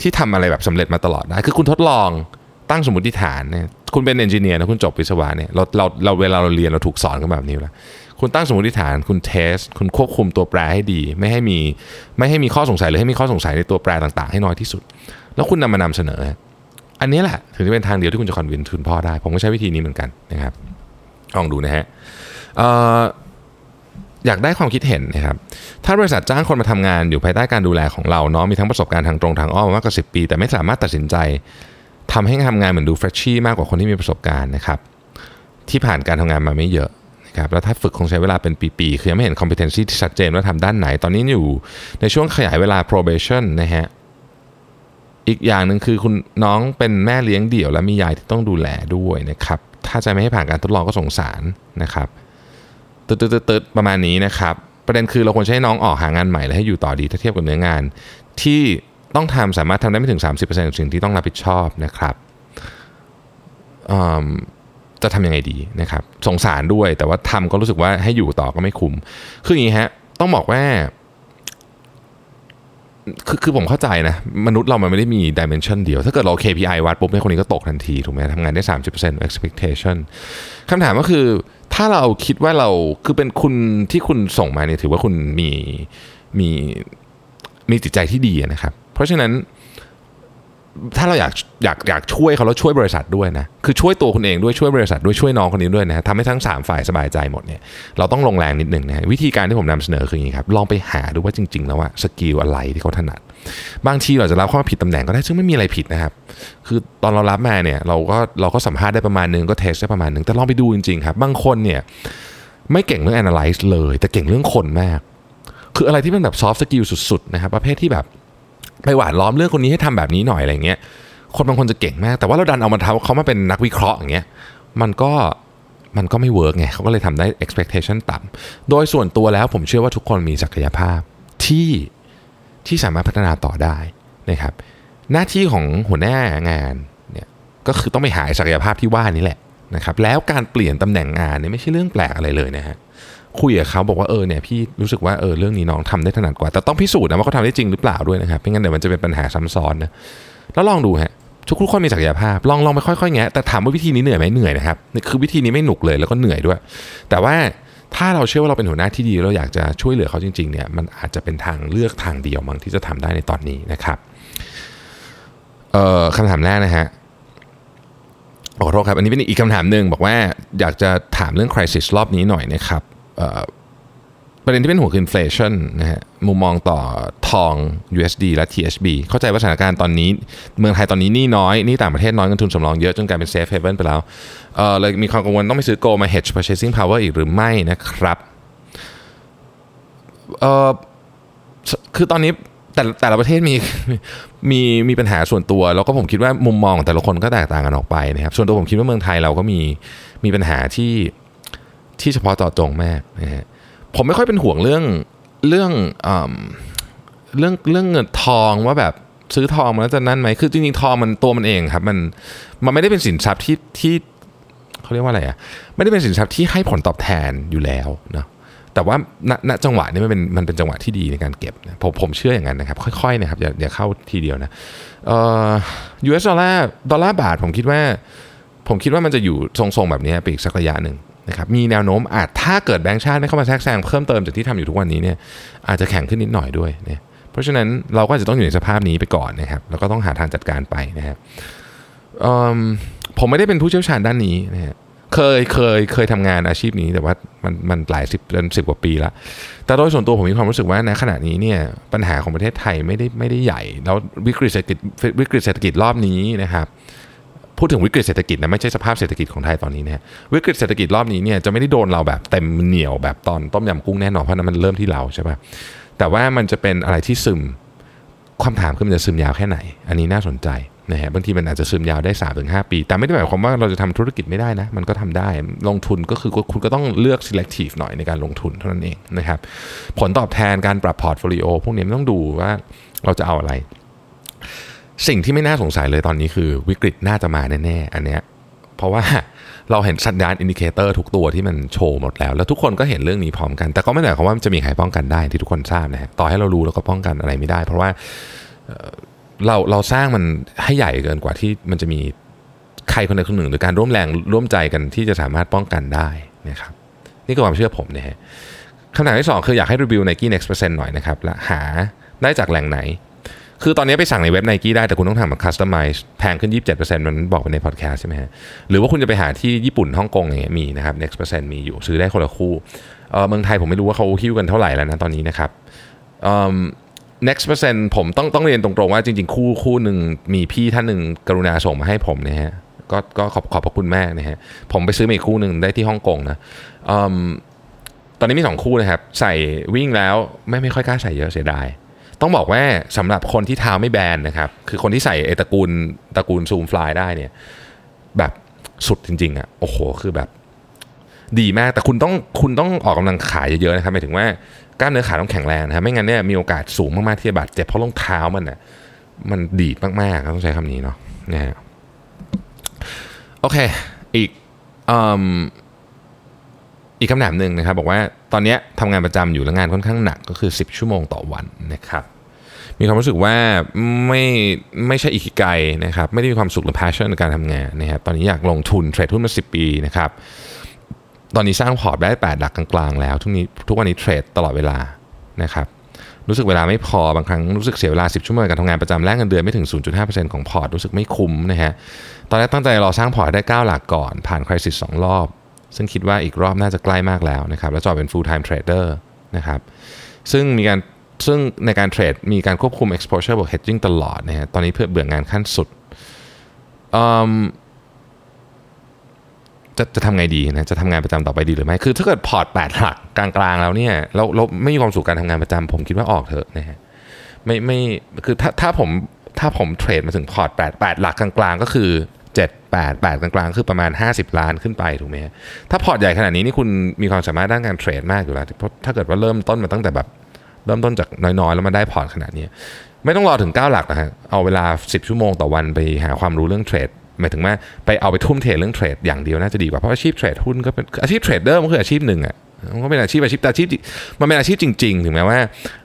ที่ทำอะไรแบบสำเร็จมาตลอดได้คือคุณทดลองตั้งสมมติฐานเนี่ยคุณเป็น engineer นะคุณจบวิศวะเนี่ยเราเราเราเวลาเราเรียนเราถูกสอนกันแบบนี้แล้ว คุณตั้งสมมติฐานคุณ test คุณควบคุมตัวแปรให้ดี ไม่ให้มีไม่ให้มีข้อสงสัยหรือให้มีข้อสงสัยในตัวแปรต่างๆ ให้น้อยที่สุด แล้วคุณนำมานำเสนอ อันนี้แหละถึงจะเป็นทางเดียวที่คุณจะ convince คุณพ่อได้ ผมก็ใช้วิธีนี้เหมือนกันนะครับลองดูนะฮะอยากได้ความคิดเห็นนะครับ ถ้าบริษัทจ้างคนมาทำงานอยู่ภายใต้การดูแลของเราเนาะมีทั้งประสบการณ์ทางตรงทางอ้อมมากกว่า 10 ปี แต่ไม่สามารถตัดสินใจทำให้ทำงานเหมือนดูเฟรชชี่มากกว่าคนที่มีประสบการณ์นะครับที่ผ่านการทำงานมาไม่เยอะ ครับแล้วถ้าฝึกคงใช้เวลาเป็นปีๆ คือยังไม่เห็น competency ที่ชัดเจนว่าทำด้านไหน ตอนนี้อยู่ในช่วงขยายเวลา probation นะฮะอีกอย่างหนึ่งคือคุณน้องเป็นแม่เลี้ยงเดี่ยว และมียายที่ต้องดูแลด้วยนะครับ ถ้าจะไม่ให้ผ่านการทดลองก็สงสารนะครับตึ๊ดๆประมาณนี้นะครับ ประเด็นคือเราควรใช้น้องออกหางานใหม่และให้อยู่ต่อดีถ้าเทียบกับเนื้องาน ที่ต้องทำสามารถทำได้ไม่ถึง 30%ของสิ่งที่ต้องรับผิดชอบนะครับ จะทำยังไงดีนะครับสงสารด้วยแต่ว่าทำก็รู้สึกว่าให้อยู่ต่อก็ไม่คุ้มคืออย่างนี้ฮะต้องบอกว่าคือคือผมเข้าใจนะ มนุษย์เรามันไม่ได้มีดิเมนชันเดียว ถ้าเกิดเรา KPI วัดปุ๊บเนี่ยคนนี้ก็ตกทันที ถูกไหมทำงานได้ 30% expectation คำถามก็คือ ถ้าเราคิดว่าเราคือเป็นคุณที่คุณส่งมาเนี่ยถือว่าคุณมีมีมีจิตใจที่ดีนะครับ เพราะฉะนั้น ถ้าเราอยากอยากอยากช่วยเขาแล้วช่วยบริษัทด้วยนะคือช่วยตัวคุณเองด้วยช่วยบริษัทด้วยช่วยน้องคนนี้ด้วยนะทำให้ทั้ง 3 ฝ่ายสบายใจหมดเนี่ยเราต้องลงแรงนิดหนึ่งนะวิธีการที่ผมนำเสนอคืออย่างนี้ครับลองไปหาดูว่าจริง ๆ แล้วว่า skill อะไรที่เขาถนัด บางทีเราจะรับเข้ามาผิดตำแหน่งก็ได้ซึ่งไม่มีอะไรผิดนะครับ คือตอนเรารับมาเนี่ยเราก็เราก็สัมภาษณ์ได้ประมาณนึงก็ test ได้ประมาณนึงแต่ลองไปดูจริงๆครับบางคนเนี่ยไม่เก่งเรื่อง analyze เลย แต่เก่งเรื่องคนมาก คืออะไรที่เป็นแบบ soft skill สุดๆนะครับประเภทที่แบบ ไปหวานล้อมเรื่องคนนี้ให้ทำแบบนี้หน่อยอะไรเงี้ยคนบางคนจะเก่งมาก แต่ว่าเราดันเอามาทำเขามาเป็นนักวิเคราะห์อย่างเงี้ยมันก็มันก็ไม่เวิร์กไงเขาก็เลยทำได้ expectation ต่ำโดยส่วนตัวแล้วผมเชื่อว่าทุกคนมีศักยภาพที่ที่สามารถพัฒนาต่อได้นะครับ หน้าที่ของหัวหน้างานเนี่ยก็คือต้องไปหาศักยภาพที่ว่านี้แหละนะครับ แล้วการเปลี่ยนตำแหน่งงานเนี่ยไม่ใช่เรื่องแปลกอะไรเลยนะฮะ คุยกับเขาบอกว่าเออเนี่ยพี่รู้สึกว่าเออเรื่องนี้น้องทำได้ถนัดกว่า แต่ต้องพิสูจน์นะว่าเขาทำได้จริงหรือเปล่าด้วยนะครับไม่งั้นเดี๋ยวมันจะเป็นปัญหาซ้ำซ้อนนะแล้วลองดูฮะทุกทุกคนมีศักยภาพ ลองลองไปค่อยๆแงะแต่ถามว่าวิธีนี้เหนื่อยไหมเหนื่อยนะครับคือวิธีนี้ไม่หนุกเลยแล้วก็เหนื่อยด้วย แต่ว่าถ้าเราเชื่อว่าเราเป็นหัวหน้าที่ดีเราอยากจะช่วยเหลือเขาจริงๆเนี่ยมันอาจจะเป็นทางเลือกทางเดียวมั้งที่จะทำได้ในตอนนี้นะครับเอ่อคำถามแรกนะฮะขอโทษครับ อันนี้เป็นอีกคำถามหนึ่งบอกว่าอยากจะถามเรื่อง crisis รอบนี้หน่อยนะครับ ประเด็นที่เป็นหัวคือ inflation นะฮะมุมมองต่อทอง USD และ THB เข้าใจว่าสถานการณ์ตอนนี้ เมืองไทยตอนนี้นี่น้อยนี่ต่างประเทศน้อยเงินทุนสำรองเยอะจนกลายเป็น safe haven ไปแล้วเอ่อเลยมีความกังวลต้องไปซื้อโกลมา hedge purchasing power อีกหรือไม่นะครับเออคือตอนนี้แต่แต่ละประเทศมีมีมีปัญหาส่วนตัว แล้วก็ผมคิดว่ามุมมองของแต่ละคนก็แตกต่างกันออกไปนะครับส่วนตัวผมคิดว่าเมืองไทยเราก็มีมีปัญหาที่ ที่เฉพาะต่อตรงมากนะฮะผมไม่ค่อยเป็นห่วงเรื่องเรื่องเรื่องเรื่องเงินทองว่าแบบซื้อทองมันแล้วจะนั่นไหมคือจริงๆทองมันตัวมันเองครับมันมันไม่ได้เป็นสินทรัพย์ที่ที่เขาเรียกว่าอะไรอะไม่ได้เป็นสินทรัพย์ที่ให้ผลตอบแทนอยู่แล้วเนาะแต่ว่าณณจังหวะนี้มันเป็นมันเป็นจังหวะที่ดีในการเก็บนะผมผมเชื่ออย่างนั้นนะครับ ค่อยๆนะครับอย่าอย่าเข้าทีเดียวนะเอ่อ US ดอลลาร์ดอลลาร์บาทผมคิดว่า ผมคิดว่ามันจะอยู่ทรงๆแบบนี้ไปอีกสักระยะหนึ่ง นะครับมีแนวโน้มอาจถ้าเกิดแบงก์ชาติไม่เข้ามาแทรกแซงเพิ่มเติมจากที่ทำอยู่ทุกวันนี้เนี่ยอาจจะแข็งขึ้นนิดหน่อยด้วยเนี่ยเพราะฉะนั้นเราก็จะต้องอยู่ในสภาพนี้ไปก่อนนะครับแล้วก็ต้องหาทางจัดการไปนะครับผมไม่ได้เป็นผู้เชี่ยวชาญด้านนี้นะฮะเคยเคยเคยทำงานอาชีพนี้แต่ว่ามันมันหลายสิบเป็นสิบกว่าปีละแต่โดยส่วนตัวผมมีความรู้สึกว่าในขณะนี้เนี่ยปัญหาของประเทศไทยไม่ได้ไม่ได้ใหญ่ แล้ววิกฤตเศรษฐกิจวิกฤตเศรษฐกิจรอบนี้นะครับ พูดถึงวิกฤตเศรษฐกิจนะไม่ใช่สภาพเศรษฐกิจของไทยตอนนี้นะวิกฤตเศรษฐกิจรอบนี้เนี่ยจะไม่ได้โดนเราแบบเต็มเหนียวแบบตอนต้มยำกุ้งแน่นอนเพราะนั้นมันเริ่มที่เราใช่ปะแต่ว่ามันจะเป็นอะไรที่ซึมความถามคือมันจะซึมยาวแค่ไหน อันนี้น่าสนใจนะฮะบางทีมันอาจจะซึมยาวได้3าถึงหปี แต่ไม่ได้หมายความว่าเราจะทำธุรกิจไม่ได้นะ มันก็ทำได้ลงทุนก็คือคุณก็ต้องเลือก selective หน่อยในการลงทุนเท่านั้นเองนะครับผลตอบแทนการปรับ portfolio พวกนี้ต้องดูว่าเราจะเอาอะไร สิ่งที่ไม่น่าสงสัยเลยตอนนี้คือวิกฤตน่าจะมาแน่ๆ อันเนี้ยเพราะว่าเราเห็นสัญญาณ indicator ทุกตัวที่มันโชว์หมดแล้ว แล้วทุกคนก็เห็นเรื่องนี้พร้อมกัน แต่ก็ไม่ได้หมายความว่าจะมีใครป้องกันได้ที่ทุกคนทราบนะฮะต่อให้เรารู้เราก็ป้องกันอะไรไม่ได้ เพราะว่าเราเราสร้างมันให้ใหญ่เกินกว่าที่มันจะมีใครคนใดคนหนึ่ง หรือการร่วมแรงร่วมใจกันที่จะสามารถป้องกันได้นะครับนี่คือความเชื่อผมนะฮะคำถามที่ 2 คืออยากให้รีวิว Nike Next Percent หน่อยนะครับและหาได้จากแหล่งไหน คือตอนนี้ไปสั่งในเว็บ Nike ได้แต่คุณต้องทำแบบคัสตอมไมซ์แพงขึ้น 27%มันบอกไปในพอดแคสต์ใช่ไหมฮะหรือว่าคุณจะไปหาที่ญี่ปุ่นฮ่องกงอย่างเงี้ยมีนะครับ Next Percent มีอยู่ซื้อได้คนละคู่เออเมืองไทยผมไม่รู้ว่าเขาคิวกันเท่าไหร่แล้วนะตอนนี้นะครับ next percent ผมต้องต้องเรียนตรงๆว่าจริง ๆ คู่คู่หนึ่งมีพี่ท่านหนึ่งกรุณาส่งมาให้ผมนะฮะก็ก็ขอบขอบพระคุณแมากนะฮะผมไปซื้อมาอีกคู่หนึ่งได้ที่ฮ่องกงนะตอนนี้มีสองคู่นะครับ ใส่วิ่งแล้วไม่ไม่ค่อยกล้าใส่เยอะเสียดาย ต้องบอกว่าสำหรับคนที่เท้าไม่แบนนะครับ คือคนที่ใส่เอตระกูลตระกูลซูมฟลายได้เนี่ย แบบสุดจริงๆอะ่ะโอ้โห คือแบบ ดีมากแต่คุณต้องคุณต้องออกกำลังขายเยอะๆนะครับหมายถึงว่ากล้ามเนื้อขาต้องแข็งแรงนะครับไม่งั้นเนี่ยมีโอกาสสูงมากๆที่จะบาดเจ็บเพราะรองเท้ามันน่ะมันดีดมากๆต้องใช้คำนี้เนาะนะฮะโอเค อีกอี อีกคำถามหนึ่งนะครับ บอกว่าตอนนี้ทำงานประจำอยู่แล้วงานค่อนข้างหนักก็คือ 10 ชั่วโมงต่อวันนะครับ มีความรู้สึกว่าไม่ไม่ใช่อิคิไกนะครับ ไม่ได้มีความสุขหรือ passion ในการทำงานนะครับตอนนี้อยากลงทุนเทรดหุ้นมา 10 ปีนะครับตอนนี้สร้างพอร์ตได้ 8 หลักกลางๆ แล้ว ทุกนี้ทุกวันนี้เทรดตลอดเวลานะครับรู้สึกเวลาไม่พอบางครั้งรู้สึกเสียเวลา 10 ชั่วโมงการทำงานประจำแลกเงินเดือนไม่ถึง 0.5%ของพอร์ตรู้สึกไม่คุ้มนะฮะตอนแรกตั้งใจรอสร้างพอร์ตได้ 9 หลักก่อน ผ่าน crisis 2รอบ ซึ่งคิดว่าอีกรอบน่าจะใกล้มากแล้วนะครับแล้วจะออกเป็น full time trader นะครับซึ่งมีการซึ่งในการเทรดมีการควบคุม exposure บวก hedging ตลอดนะฮะตอนนี้เพื่อเบื่องานขั้นสุดจะจะทำไงดีนะจะทำงานประจำต่อไปดีหรือไม่ คือถ้าเกิดพอร์ตแปดหลักกลางๆแล้วเนี่ยเราเราไม่มีความสุขการทำงานประจำผมคิดว่าออกเถอะนะฮะไม่ไม่คือถ้าถ้าผมถ้าผมเทรดมาถึงพอร์ตแปดแปดหลักกลางๆ ก็คือ เจ็ดแปดแปดกลางๆคือประมาณ 50 ล้านขึ้นไปถูกไหมถ้าพอร์ตใหญ่ขนาดนี้นี่คุณมีความสามารถด้านการเทรดมากอยู่แล้วเพราะถ้าเกิดว่าเริ่มต้นมาตั้งแต่แบบเริ่มต้นจากน้อยๆ แล้วมาได้พอร์ตขนาดนี้ ไม่ต้องรอถึง 9 หลักนะฮะเอาเวลา 10 ชั่วโมงต่อวันไปหาความรู้เรื่องเทรดหมายถึงว่าไปเอาไปทุ่มเทเรื่องเทรดอย่างเดียวน่าจะดีกว่าเพราะอาชีพเทรดหุ้นก็เป็นอาชีพ trader มันคืออาชีพหนึ่งอะ มันก็เป็นอาชีพอาชีพอาชีพมันเป็นอาชีพจริง ๆ ถึงแม้ว่า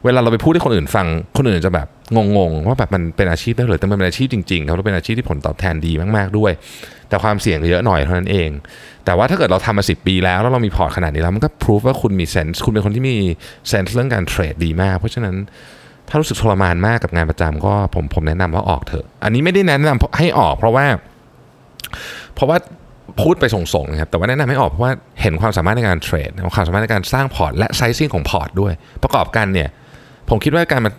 เวลาเราไปพูดให้คนอื่นฟังคนอื่นจะแบบงงๆว่าแบบมันเป็นอาชีพได้เลยแต่มันเป็นอาชีพจริงๆครับแล้วเป็นอาชีพที่ผลตอบแทนดีมากๆด้วย แต่ความเสี่ยงเยอะหน่อยเท่านั้นเอง แต่ว่าถ้าเกิดเราทำมาสิบปีแล้วแล้วเรามีพอร์ตขนาดนี้แล้วมันก็พิสูจน์ว่าคุณมี sense คุณเป็นคนที่มี sense เรื่องการเทรดดีมากเพราะฉะนั้นถ้ารู้สึกทรมานมากกับงานประจำก็ผมผมแนะนำว่าออกเถอะ อันนี้ไม่ได้แนะนำให้ออกเพราะว่า เพราะว่า พูดไปส่งๆนะครับแต่ว่าแนะนำให้ออกเพราะว่าเห็นความสามารถในการเทรดความสามารถในการสร้างพอร์ตและ sizing ของพอร์ตด้วย ประกอบกันเนี่ยผมคิดว่าการมา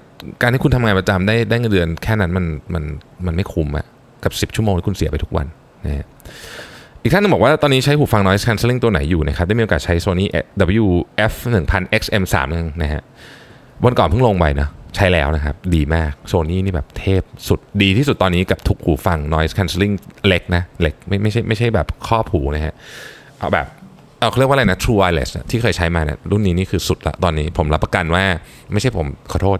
การที่คุณทำงานประจำได้ได้เงินเดือนแค่นั้นมันมันมันไม่คุ้มอะกับ 10 ชั่วโมงที่คุณเสียไปทุกวันนะอีกท่านนึงบอกว่าตอนนี้ใช้หูฟัง noise cancelling ตัวไหนอยู่นะครับได้มีโอกาสใช้ Sony WF 1000 XM3 นึงนะฮะวันก่อนเพิ่งลงไปนะใช้แล้วนะครับ ดีมากโซนี่นี่แบบเทพสุดดีที่สุดตอนนี้กับทุกหูฟัง noise cancelling เล็กนะเล็กไม่ไม่ใช่ไม่ใช่แบบครอบหูนะฮะเอาแบบเอาเรียกว่าอะไรนะ True Wireless ที่เคยใช้มาเนี่ยรุ่นนี้นี่คือสุดละตอนนี้ผมรับประกันว่าไม่ใช่ผมขอโทษ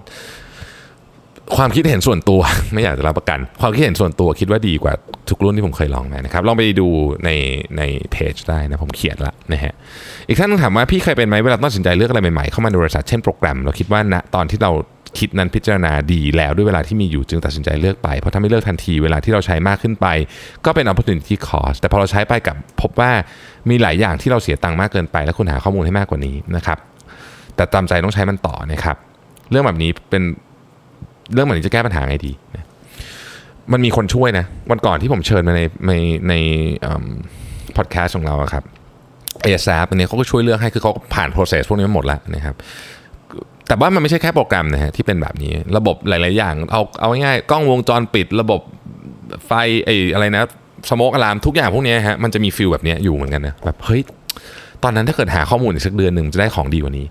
ความคิดเห็นส่วนตัว ไม่อยากจะรับประกัน ความคิดเห็นส่วนตัวคิดว่าดีกว่าทุกรุ่นที่ผมเคยลองมานะครับลองไปดูในในเพจได้นะผมเขียนละนะฮะอีกท่านถามว่าพี่เคยเป็นไหมเวลาต้องตัดสินใจเลือกอะไรใหม่ๆเข้ามาในบริษัทเช่นโปรแกรม เราคิดว่าณตอนที่เรา คิดนั้นพิจารณาดีแล้วด้วยเวลาที่มีอยู่จึงตัดสินใจเลือกไป เพราะถ้าไม่เลือกทันทีเวลาที่เราใช้มากขึ้นไป ก็เป็น opportunity cost แต่พอเราใช้ไปกับพบว่ามีหลายอย่างที่เราเสียตังค์มากเกินไป แล้วคุณหาข้อมูลให้มากกว่านี้นะครับแต่ตามใจต้องใช้มันต่อนะครับเรื่องแบบนี้เป็นเรื่องแบบนี้จะแก้ปัญหาไงดีมันมีคนช่วยนะวันก่อนที่ผมเชิญมาในในในพอดแคสต์ของเราครับเอซอันนี้เขาก็ช่วยเลือกให้คือเขาผ่าน process พวกนี้หมดแล้วนะครับ แต่ว่ามันไม่ใช่แค่โปรแกรมนะฮะที่เป็นแบบนี้ ระบบหลาย ๆ อย่าง เอาเอาง่ายๆกล้องวงจรปิด ระบบไฟไอ้อะไรนะสโมกอะลามทุกอย่างพวกนี้ฮะมันจะมีฟิลแบบนี้อยู่เหมือนกันนะแบบเฮ้ยตอนนั้นถ้าเกิดหาข้อมูลอีกสักเดือนหนึ่งจะได้ของดีกว่านี้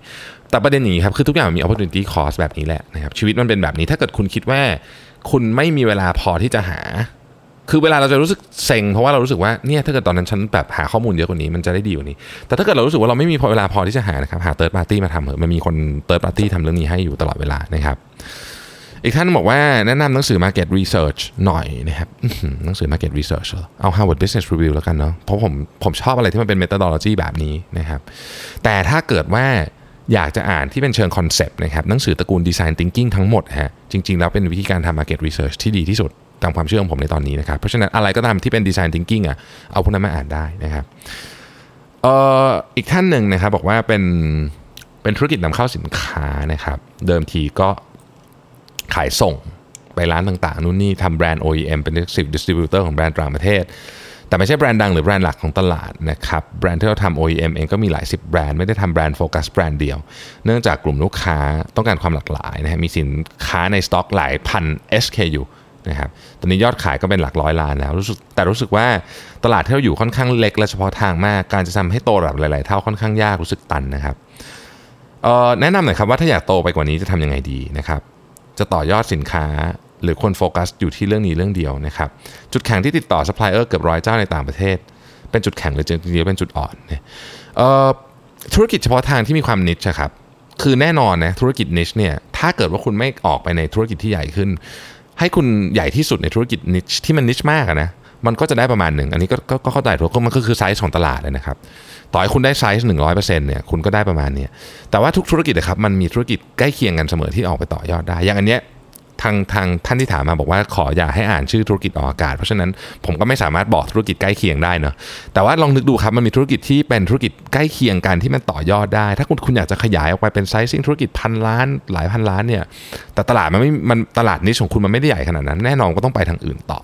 แต่ประเด็นนี้ครับคือทุกอย่างมี opportunity cost แบบนี้แหละนะครับชีวิตมันเป็นแบบนี้ถ้าเกิดคุณคิดว่า คุณไม่มีเวลาพอที่จะหา คือเวลาเราจะรู้สึกเซ็งเพราะว่าเรารู้สึกว่าเนี่ยถ้าเกิดตอนนั้นฉันแบบหาข้อมูลเยอะกว่านี้มันจะได้ดีกว่านี้ แต่ถ้าเกิดเรารู้สึกว่าเราไม่มีพอเวลาพอที่จะหานะครับหา third party มาทำเถอะมันมีคน third party ทำเรื่องนี้ให้อยู่ตลอดเวลานะครับอีกท่านบอกว่าแนะนำหนังสือ Market Research หน่อยนะครับหนังสือ Market Research เอา Harvard Business Review แล้วกันเนาะเพราะผมผมชอบอะไรที่มันเป็น methodology แบบนี้นะครับแต่ถ้าเกิดว่าอยากจะอ่านที่เป็นเชิง concept นะครับหนังสือตระกูล Design Thinking ทั้งหมดฮะจริง ๆ แล้วเป็นวิธีการทำ Market Research ที่ดีที่สุด ตามความเชื่อของผมในตอนนี้นะครับ เพราะฉะนั้นอะไรก็ตามที่เป็น design thinking อะเอาพวกนั้นมาอ่านได้นะครับเอ่ออีกท่านหนึ่งนะครับบอกว่าเป็นเป็นธุรกิจนำเข้าสินค้านะครับ เดิมทีก็ขายส่งไปร้านต่างๆนู่นนี่ทำแบรนด์ OEM เป็น distributor ของแบรนด์ต่างประเทศ แต่ไม่ใช่แบรนด์ดังหรือแบรนด์หลักของตลาดนะครับ แบรนด์ที่เราทำ OEM เองก็มีหลายสิบแบรนด์ไม่ได้ทำแบรนด์โฟกัสแบรนด์เดียว เนื่องจากกลุ่มลูกค้าต้องการความหลากหลายนะฮะมีสินค้าในสต็อกหลายพัน SKU นะครับตอนนี้ยอดขายก็เป็นหลักร้อยล้านแล้วรู้สึกแต่รู้สึกว่าตลาดที่เราอยู่ค่อนข้างเล็กและเฉพาะทางมากการจะทำให้โตแบบหลาย ๆ เท่าค่อนข้างยากรู้สึกตันนะครับแนะนำหน่อยครับว่าถ้าอยากโตไปกว่านี้จะทำยังไงดีนะครับ จะต่อยอดสินค้าหรือควรโฟกัสอยู่ที่เรื่องนี้เรื่องเดียวนะครับ จุดแข็งที่ติดต่อซัพพลายเออร์เกือบร้อยเจ้าในต่างประเทศ เป็นจุดแข็งหรือจริงๆเป็นจุดอ่อนเนี่ยธุรกิจเฉพาะทางที่มีความ niche ครับคือแน่นอนนะธุรกิจ niche เนี่ยถ้าเกิดว่าคุณไม่ออกไปในธุรกิจที่ใหญ่ขึ้น ให้คุณใหญ่ที่สุดในธุรกิจ niche ที่มัน niche มากนะมันก็จะได้ประมาณหนึ่ง อันนี้ก็ก็เข้าใจถูกมันก็คือไซส์ของตลาดเลยนะครับ ต่อให้คุณได้ไซส์หนึ่งร้อยเปอร์เซ็นต์เนี่ยคุณก็ได้ประมาณนี้แต่ว่าทุกธุรกิจนะครับมันมีธุรกิจใกล้เคียงกันเสมอที่ออกไปต่อยอดได้ อย่างอันเนี้ย ทางทางท่านที่ถามมาบอกว่าขออย่าให้อ่านชื่อธุรกิจออกอากาศ เพราะฉะนั้นผมก็ไม่สามารถบอกธุรกิจใกล้เคียงได้เนาะแต่ว่าลองนึกดูครับมันมีธุรกิจที่เป็นธุรกิจใกล้เคียงกันที่มันต่อยอดได้ ถ้าคุณคุณอยากจะขยายออกไปเป็น sizing ธุรกิจพันล้านหลายพันล้านเนี่ยแต่ตลาดมันไม่มันตลาดนี้ของคุณมันไม่ได้ใหญ่ขนาดนั้น แน่นอนก็ต้องไปทางอื่นต่อ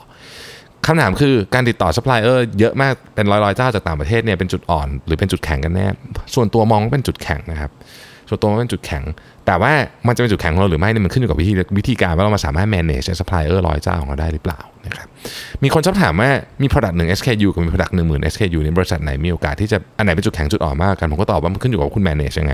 คำถามคือการติดต่อซัพพลายเออร์เยอะมากเป็นร้อยๆเจ้าจากต่างประเทศเนี่ยเป็นจุดอ่อน หรือเป็นจุดแข็งกันแน่ส่วนตัวมองว่าเป็นจุดแข็งนะครับ ส่วนตัวมันเป็นจุดแข็ง แต่ว่ามันจะเป็นจุดแข็งของเราหรือไม่เนี่ยมันขึ้นอยู่กับวิธีวิธีการว่าเรามาสามารถ manage supplier ร้อยเจ้าของเราได้หรือเปล่านะครับมีคนชอบถามว่ามี product หนึ่ง SKU กับมี product หนึ่งหมื่น SKU ในบริษัทไหนมีโอกาสที่จะอันไหนเป็นจุดแข็งจุดอ่อนมากกันผมก็ตอบว่ามันขึ้นอยู่กับคุณ manage ยังไง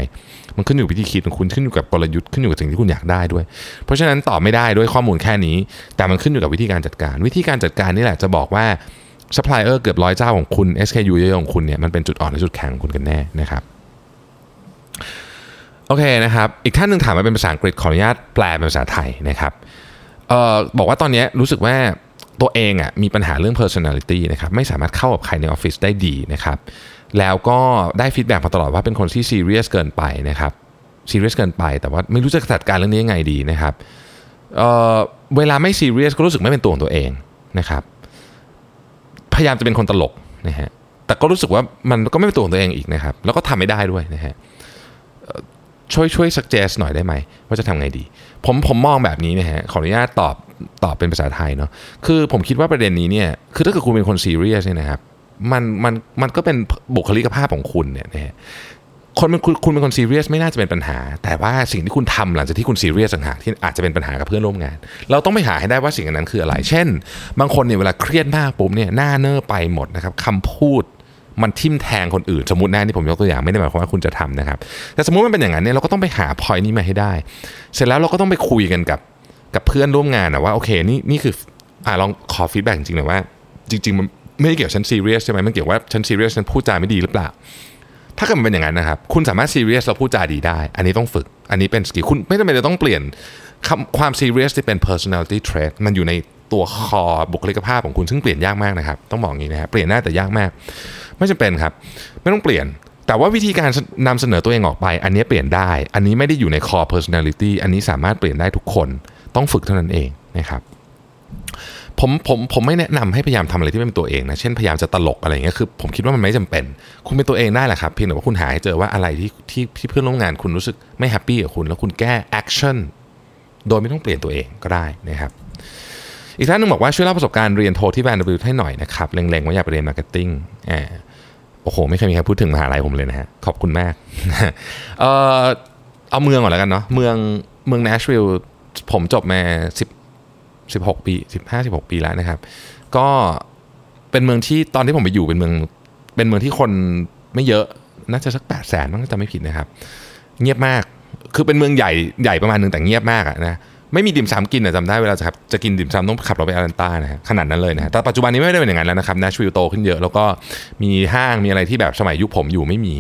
มันขึ้นอยู่วิธีคิดของคุณขึ้นอยู่กับกลยุทธ์ขึ้นอยู่กับสิ่งที่คุณอยากได้ด้วย เพราะฉะนั้นตอบไม่ได้ด้วยข้อมูลแค่นี้ แต่มันขึ้นอยู่กับวิธีการจัดการ วิธีการจัดการนี่แหละจะบอกว่า supplier เกือบร้อยเจ้าของคุณ SKU เยอะของคุณเนี่ยมันเป็นจุดอ่อนหรือจุดแข็งของคุณกันแน่นะครับ โอเคนะครับ อีกท่านหนึ่งถามมาเป็นภาษาอังกฤษขออนุญาตแปลเป็นภาษาไทยนะครับเอ่อบอกว่าตอนนี้รู้สึกว่าตัวเองอะมีปัญหาเรื่อง personality นะครับไม่สามารถเข้ากับใครในออฟฟิศได้ดีนะครับแล้วก็ได้ feedback มาตลอดว่าเป็นคนที่ซีเรียสเกินไปนะครับซีเรียสเกินไป แต่ว่าไม่รู้จะจัดการเรื่องนี้ยังไงดีนะครับเอ่อเวลาไม่ซีเรียสก็รู้สึกไม่เป็นตัวของตัวเองนะครับพยายามจะเป็นคนตลกนะฮะแต่ก็รู้สึกว่ามันก็ไม่เป็นตัวของตัวเองอีกนะครับแล้วก็ทำไม่ได้ด้วยนะฮะ ช่วยช่วย suggest หน่อยได้ไหม ว่าจะทำไงดี ผมผมมองแบบนี้นะฮะขออนุญาตตอบตอบเป็นภาษาไทยเนาะคือผมคิดว่าประเด็นนี้เนี่ยคือถ้าเกิดคุณเป็นคนซีเรียสเนี่ยนะครับมันมันมันก็เป็นบุคลิกภาพของคุณเนี่ยนะฮะคนเป็นคุณคุณเป็นคนซีเรียสไม่น่าจะเป็นปัญหา แต่ว่าสิ่งที่คุณทำหลังจากที่คุณซีเรียสต่างหากที่อาจจะเป็นปัญหากับเพื่อนร่วมงาน เราต้องไปหาให้ได้ว่าสิ่งนั้นคืออะไร เช่น บางคนเนี่ยเวลาเครียดมากปุ๊บเนี่ยหน้าเน้อไปหมดนะครับคำพูด มันทิ่มแทงคนอื่น สมมตินะนี่ผมยกตัวอย่างไม่ได้หมายความว่าคุณจะทำนะครับ แต่สมมติมันเป็นอย่างนั้นเนี่ยเราก็ต้องไปหาพอยนี้มาให้ได้ เสร็จแล้วเราก็ต้องไปคุยกันกับกับเพื่อนร่วมงานนะว่าโอเคนี่นี่คืออ่าลองขอ feedback จริงๆหน่อยว่า จริง ๆ มันไม่ได้เกี่ยวกับฉันซีเรียสใช่ไหมมันเกี่ยวว่าฉันซีเรียสฉันพูดจาไม่ดีหรือเปล่า ถ้าเกิดมันเป็นอย่างนั้นนะครับคุณสามารถซีเรียสแล้วพูดจาดีได้ อันนี้ต้องฝึก อันนี้เป็นสกิลคุณไม่จำเป็นจะต้องเปลี่ยนคำความซีเรียสที่เป็น personality trait มันอยู่ใน ตัว core บุคลิกภาพของคุณซึ่งเปลี่ยนยากมากนะครับ ต้องบอกอย่างนี้นะครับเปลี่ยนได้แต่ยากมาก ไม่จำเป็นครับ ไม่ต้องเปลี่ยน แต่ว่าวิธีการนำเสนอตัวเองออกไป อันนี้เปลี่ยนได้ อันนี้ไม่ได้อยู่ใน core personality อันนี้สามารถเปลี่ยนได้ทุกคนต้องฝึกเท่านั้นเองนะครับผมผมผมไม่แนะนำให้พยายามทำอะไรที่ไม่เป็นตัวเองนะ เช่นพยายามจะตลกอะไรเงี้ย คือผมคิดว่ามันไม่จำเป็น คุณเป็นตัวเองได้แหละครับ เพียงแต่ว่าคุณหาให้เจอว่าอะไรที่ที่ที่เพื่อนร่วมงานคุณรู้สึกไม่แฮปปี้กับคุณ แล้วคุณแก้ action โดยไม่ต้องเปลี่ยนตัวเองก็ได้นะครับ อีกท่านหนึงบอกว่าช่วยเล่าประสบการณ์เรียนโทที่ Vanderbilt ให้หน่อยนะครับเล็งๆว่าอยากไปเรียน marketing อ่าโอ้โห ไม่เคยมีใครพูดถึงมหาลัยผมเลยนะฮะขอบคุณมากเออเอาเมืองก่อนแล้วกันเนาะเมืองเมือง Nashville ผมจบมา10 16 ปี 15 16 ปีแล้วนะครับ ก็เป็นเมืองที่ตอนที่ผมไปอยู่เป็นเมืองเป็นเมืองที่คนไม่เยอะน่าจะสัก8แสนมั้งจำไม่ผิดนะครับ เงียบมากคือเป็นเมืองใหญ่ใหญ่ประมาณนึงแต่เงียบมากอะนะ ไม่มีดิมซำกินอะจำได้เวลาจะครับจะกินดิมซำต้องขับรถไปอารันตานะฮะขนาดนั้นเลยนะฮะแต่ปัจจุบันนี้ไม่ได้เป็นอย่างนั้นแล้วนะครับนชวิลโตขึ้นเยอะแล้วก็มีห้างมีอะไรที่แบบสมัยยุคผมอยู่ไม่มี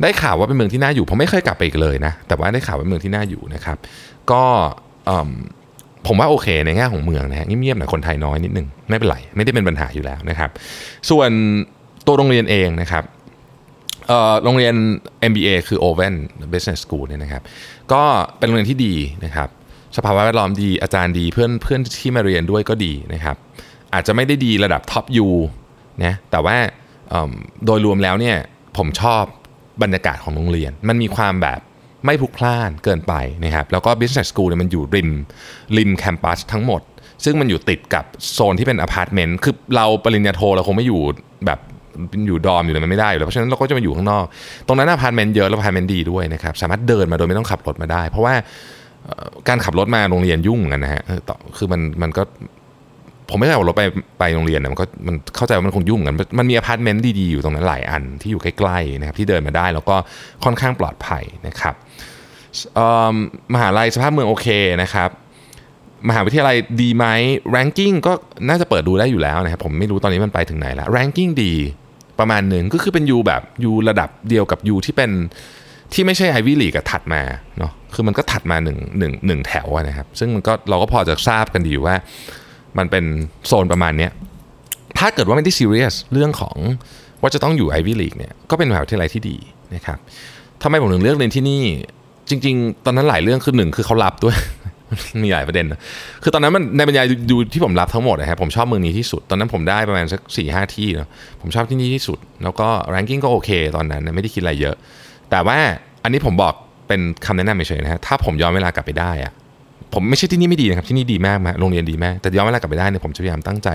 ได้ข่าวว่าเป็นเมืองที่น่าอยู่ผมไม่เคยกลับไปอีกเลยนะแต่ว่าได้ข่าวว่าเป็นเมืองที่น่าอยู่นะครับก็ผมว่าโอเคในแง่ของเมืองนะฮะเงียบๆหน่อยคนไทยน้อยนิดนึงไม่เป็นไรไม่ได้เป็นปัญหาอยู่แล้วนะครับ ส่วนตัวโรงเรียนเองนะครับโรงเรียน MBA คือ Oven Business School เนี่ยนะครับ ก็เป็นโรงเรียนที่ดีนะครับ สภาวะแวดล้อมดีอาจารย์ดีเพื่อนเพื่อนที่มาเรียนด้วยก็ดีนะครับ อาจจะไม่ได้ดีระดับ top U นะแต่ว่าโดยรวมแล้วเนี่ยผมชอบบรรยากาศของโรงเรียน มันมีความแบบไม่พลุกพล่านเกินไปนะครับแล้วก็ Business School เนี่ยมันอยู่ริมริม campus ทั้งหมด ซึ่งมันอยู่ติดกับโซนที่เป็นอพาร์ตเมนต์คือเราปริญญาโทเราคงไม่อยู่แบบอยู่ dorm อยู่เลยมันไม่ได้อยู่แล้วเพราะฉะนั้นเราก็จะมาอยู่ข้างนอก ตรงนั้นอพาร์ตเมนต์เยอะแล้วอพาร์ตเมนต์ดีด้วยนะครับสามารถเดินมาโดยไม่ต้องขับรถมาได้ เพราะว่า การขับรถมาโรงเรียนยุ่งกันนะฮะคือมันมันก็ผมไม่ได้ขับรถไปไปโรงเรียนนะมันก็มันเข้าใจว่ามันคงยุ่งกันมันมีอพาร์ตเมนต์ดีๆอยู่ตรงนั้นหลายอันที่อยู่ใกล้ๆนะครับที่เดินมาได้แล้วก็ค่อนข้างปลอดภัยนะครับมหาลัยสภาพเมืองโอเคนะครับมหาวิทยาลัยดีไหม ranking ก็น่าจะเปิดดูได้อยู่แล้วนะครับผมไม่รู้ตอนนี้มันไปถึงไหนแล้ว ranking ดีประมาณหนึ่งก็คือเป็น U แบบ U ระดับเดียวกับ U ที่เป็น ที่ไม่ใช่ไอวิลีกับถัดมาเนาะคือมันก็ถัดมาหนึ่งหนึ่งหนึ่งแถวนะครับ ซึ่งมันก็เราก็พอจะทราบกันดีว่า มันเป็นโซนประมาณเนี้ยถ้าเกิดว่าไม่ได้ซีเรียสเรื่องของว่าจะต้องอยู่ไอวิลีกเนี่ยก็เป็นมหาวิทยาลัยที่ดีนะครับทำไมผมถึงเลือกเรียนที่นี่ จริง ๆ ตอนนั้นหลายเรื่องคือหนึ่งคือเขารับด้วยมีหลายประเด็นนะคือตอนนั้นมันในบรรยายดูที่ผมรับทั้งหมดนะครับผมชอบเมืองนี้ที่สุด ตอนนั้นผมได้ประมาณสักสี่ห้าที่เนาะผมชอบที่นี่ที่สุด แล้วก็ ranking ก็โอเค ตอนนั้นไม่ได้คิดอะไรเยอะ แต่ว่าอันนี้ผมบอกเป็นคำแนะนำเฉยๆนะฮะถ้าผมย้อนเวลากลับไปได้อะผมไม่ใช่ที่นี่ไม่ดีนะครับที่นี่ดีมากมาโรงเรียนดีมากแต่ย้อนเวลากลับไปได้เนี่ยผมจะพยายามตั้งใจ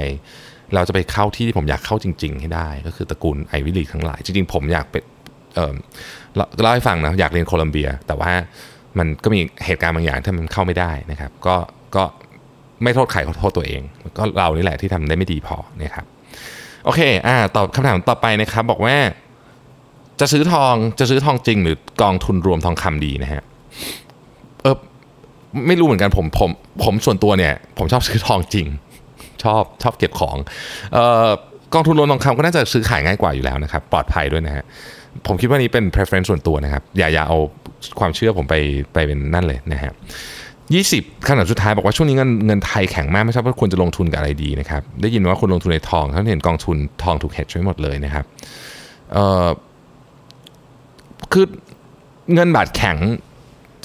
เราจะไปเข้าที่ที่ผมอยากเข้าจริง ๆ ให้ได้ ก็คือตระกูลไอวิลีทั้งหลาย จริงๆ ผมอยากเป็นเออเล่าให้ฟังนะอยากเรียนโคลัมเบีย แต่ว่ามันก็มีเหตุการณ์บางอย่างที่มันเข้าไม่ได้นะครับ ก็ก็ไม่โทษใครโทษตัวเอง ก็เรานี่แหละที่ทำได้ไม่ดีพอนะครับโอเคอ่าตอบคำถามต่อไปนะครับบอกว่า จะซื้อทองจะซื้อทองจริง หรือกองทุนรวมทองคำดีนะฮะเออไม่รู้เหมือนกันผมผมผมส่วนตัวเนี่ย ผมชอบซื้อทองจริง ชอบชอบเก็บของเออกองทุนรวมทองคำก็น่าจะซื้อขายง่ายกว่าอยู่แล้วนะครับ ปลอดภัยด้วยนะฮะผมคิดว่านี้เป็น preference ส่วนตัวนะครับ อย่าอย่าเอาความเชื่อผมไปไปเป็นนั่นเลยนะฮะยี่สิบขนาดสุดท้ายบอกว่าช่วงนี้เงินเงินไทยแข็งมากไม่ทราบว่าควรจะลงทุนกับอะไรดีนะครับ ได้ยินว่าคุณลงทุนในทองเขาเห็นกองทุนทองถูก hedge ไว้หมดเลยนะครับเอ่อ คือเงินบาทแข็ง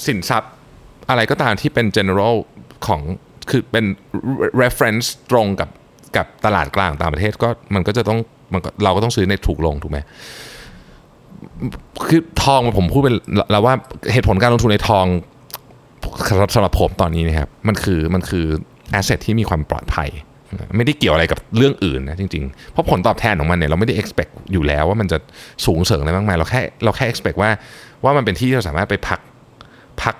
สินทรัพย์อะไรก็ตามที่เป็น general ของคือเป็น reference ตรงกับกับตลาดกลางต่างประเทศก็มันก็จะต้องมันเราก็ต้องซื้อในถูกลงถูกไหมคือทองผมพูดเป็นแล้วว่าเหตุผลการลงทุนในทองสำหรับสำหรับผมตอนนี้นะครับมันคือมันคือ asset ที่มีความปลอดภัย ไม่ได้เกี่ยวอะไรกับเรื่องอื่นนะจริงๆ เพราะผลตอบแทนของมันเนี่ยเราไม่ได้ expect อยู่แล้วว่ามันจะสูงเสริมอะไรมากมายเราแค่เราแค่ expect ว่าว่ามันเป็นที่ที่เราสามารถไปพักพัก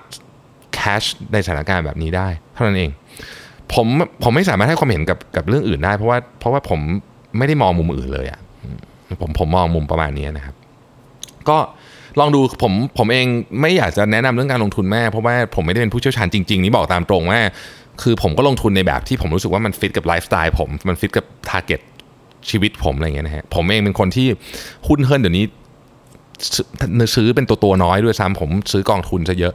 cash ในสถานการณ์แบบนี้ได้ เท่านั้นเอง ผมผมไม่สามารถให้ความเห็นกับกับเรื่องอื่นได้ เพราะว่าเพราะว่าผมไม่ได้มองมุมอื่นเลยอะ่ะผมผมมองมุมประมาณนี้นะครับ ก็ลองดูผมผมเองไม่อยากจะแนะนำเรื่องการลงทุนแม่เพราะว่าผมไม่ได้เป็นผู้เชี่ยวชาญจริงๆ นี่บอกตามตรงว่า คือผมก็ลงทุนในแบบที่ผมรู้สึกว่ามันฟิตกับไลฟ์สไตล์ผมมันฟิตกับ target ชีวิตผมอะไรเงี้ยนะฮะผมเองเป็นคนที่หุ้นเหิ้นเดี๋ยวนี้ซื้อเป็นตัวตัวน้อยด้วยซ้ำผมซื้อกองทุนซะเยอะ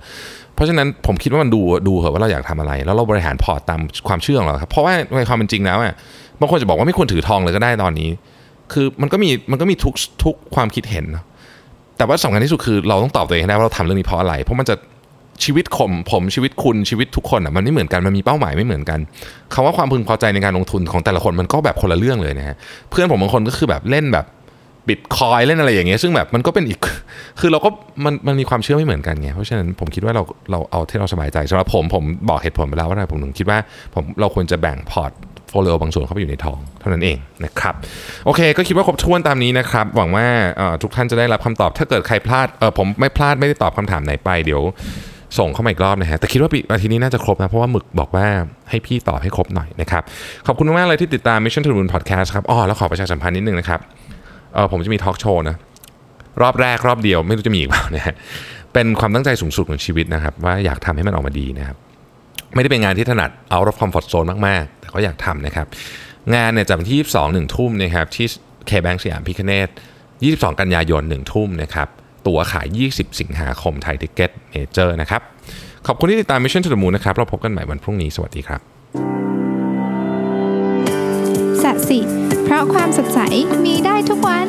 เพราะฉะนั้นผมคิดว่ามันดูดูเหอะว่าเราอยากทำอะไร แล้วเราบริหารพอร์ตตามความเชื่อของเราครับเพราะว่าในความเป็นจริงแล้วอะบางคนจะบอกว่าไม่ควรถือทองเลยก็ได้ตอนนี้ คือมันก็มีมันก็มีทุกทุกความคิดเห็น แต่ว่าสำคัญที่สุดคือเราต้องตอบตัวเองให้ได้ว่าเราทำเรื่องนี้เพราะอะไร เพราะมันจะ ชีวิตผมผมชีวิตคุณชีวิตทุกคนอะมันไม่เหมือนกันมันมีเป้าหมายไม่เหมือนกันคำว่าความพึงพอใจในการลงทุนของแต่ละคนมันก็แบบคนละเรื่องเลยนะฮะเพื่อนผมบางคนก็คือแบบเล่นแบบบิตคอยเล่นอะไรอย่างเงี้ยซึ่งแบบมันก็เป็นอีก คือเราก็มันมันมีความเชื่อไม่เหมือนกันไงเพราะฉะนั้นผมคิดว่าเราเราเอาที่เราสบายใจสำหรับผมผมบอกเหตุผลไปแล้วว่าผมถึงคิดว่าผมเราควรจะแบ่งพอร์ตโฟลิโอบางส่วนเข้าไปอยู่ในทองเท่านั้นเองนะครับโอเค ก็คิดว่าครบถ้วนตามนี้นะครับ หวังว่าทุกท่านจะได้รับคำตอบถ้าเกิดใครพลาดเออผมไม่พลาดไม่ได้ตอบคำถามไหนไปเดี๋ยว ส่งเข้ามาอีกรอบนะฮะแต่คิดว่าปีอาทิตย์นี้น่าจะครบนะ เพราะว่าหมึกบอกว่าให้พี่ตอบให้ครบหน่อยนะครับ ขอบคุณมากเลยที่ติดตาม Mission to the Moon Podcast ครับอ๋อแล้วขอประชาสัมพันธ์นิดนึงนะครับเออผมจะมีทอล์กโชว์นะรอบแรกรอบเดียวไม่รู้จะมีอีกเปล่านะฮะเป็นความตั้งใจสูงสุดของชีวิตนะครับ ว่าอยากทำให้มันออกมาดีนะครับไม่ได้เป็นงานที่ถนัด out of comfort zone มาก ๆ แต่ก็อยากทำนะครับ งานเนี่ยจัดวันที่ 22หนึ่งทุ่มนะครับที่ KBank สยามพิฆเนศ 22 กันยายน 1 ทุ่มนะครับ ตั๋วขาย 20 สิงหาคมไทยทิกเก็ตเมเจอร์นะครับ ขอบคุณที่ติดตาม Mission to the Moon นะครับ เราพบกันใหม่วันพรุ่งนี้ สวัสดีครับสัสิ เพราะความสดใสมีได้ทุกวัน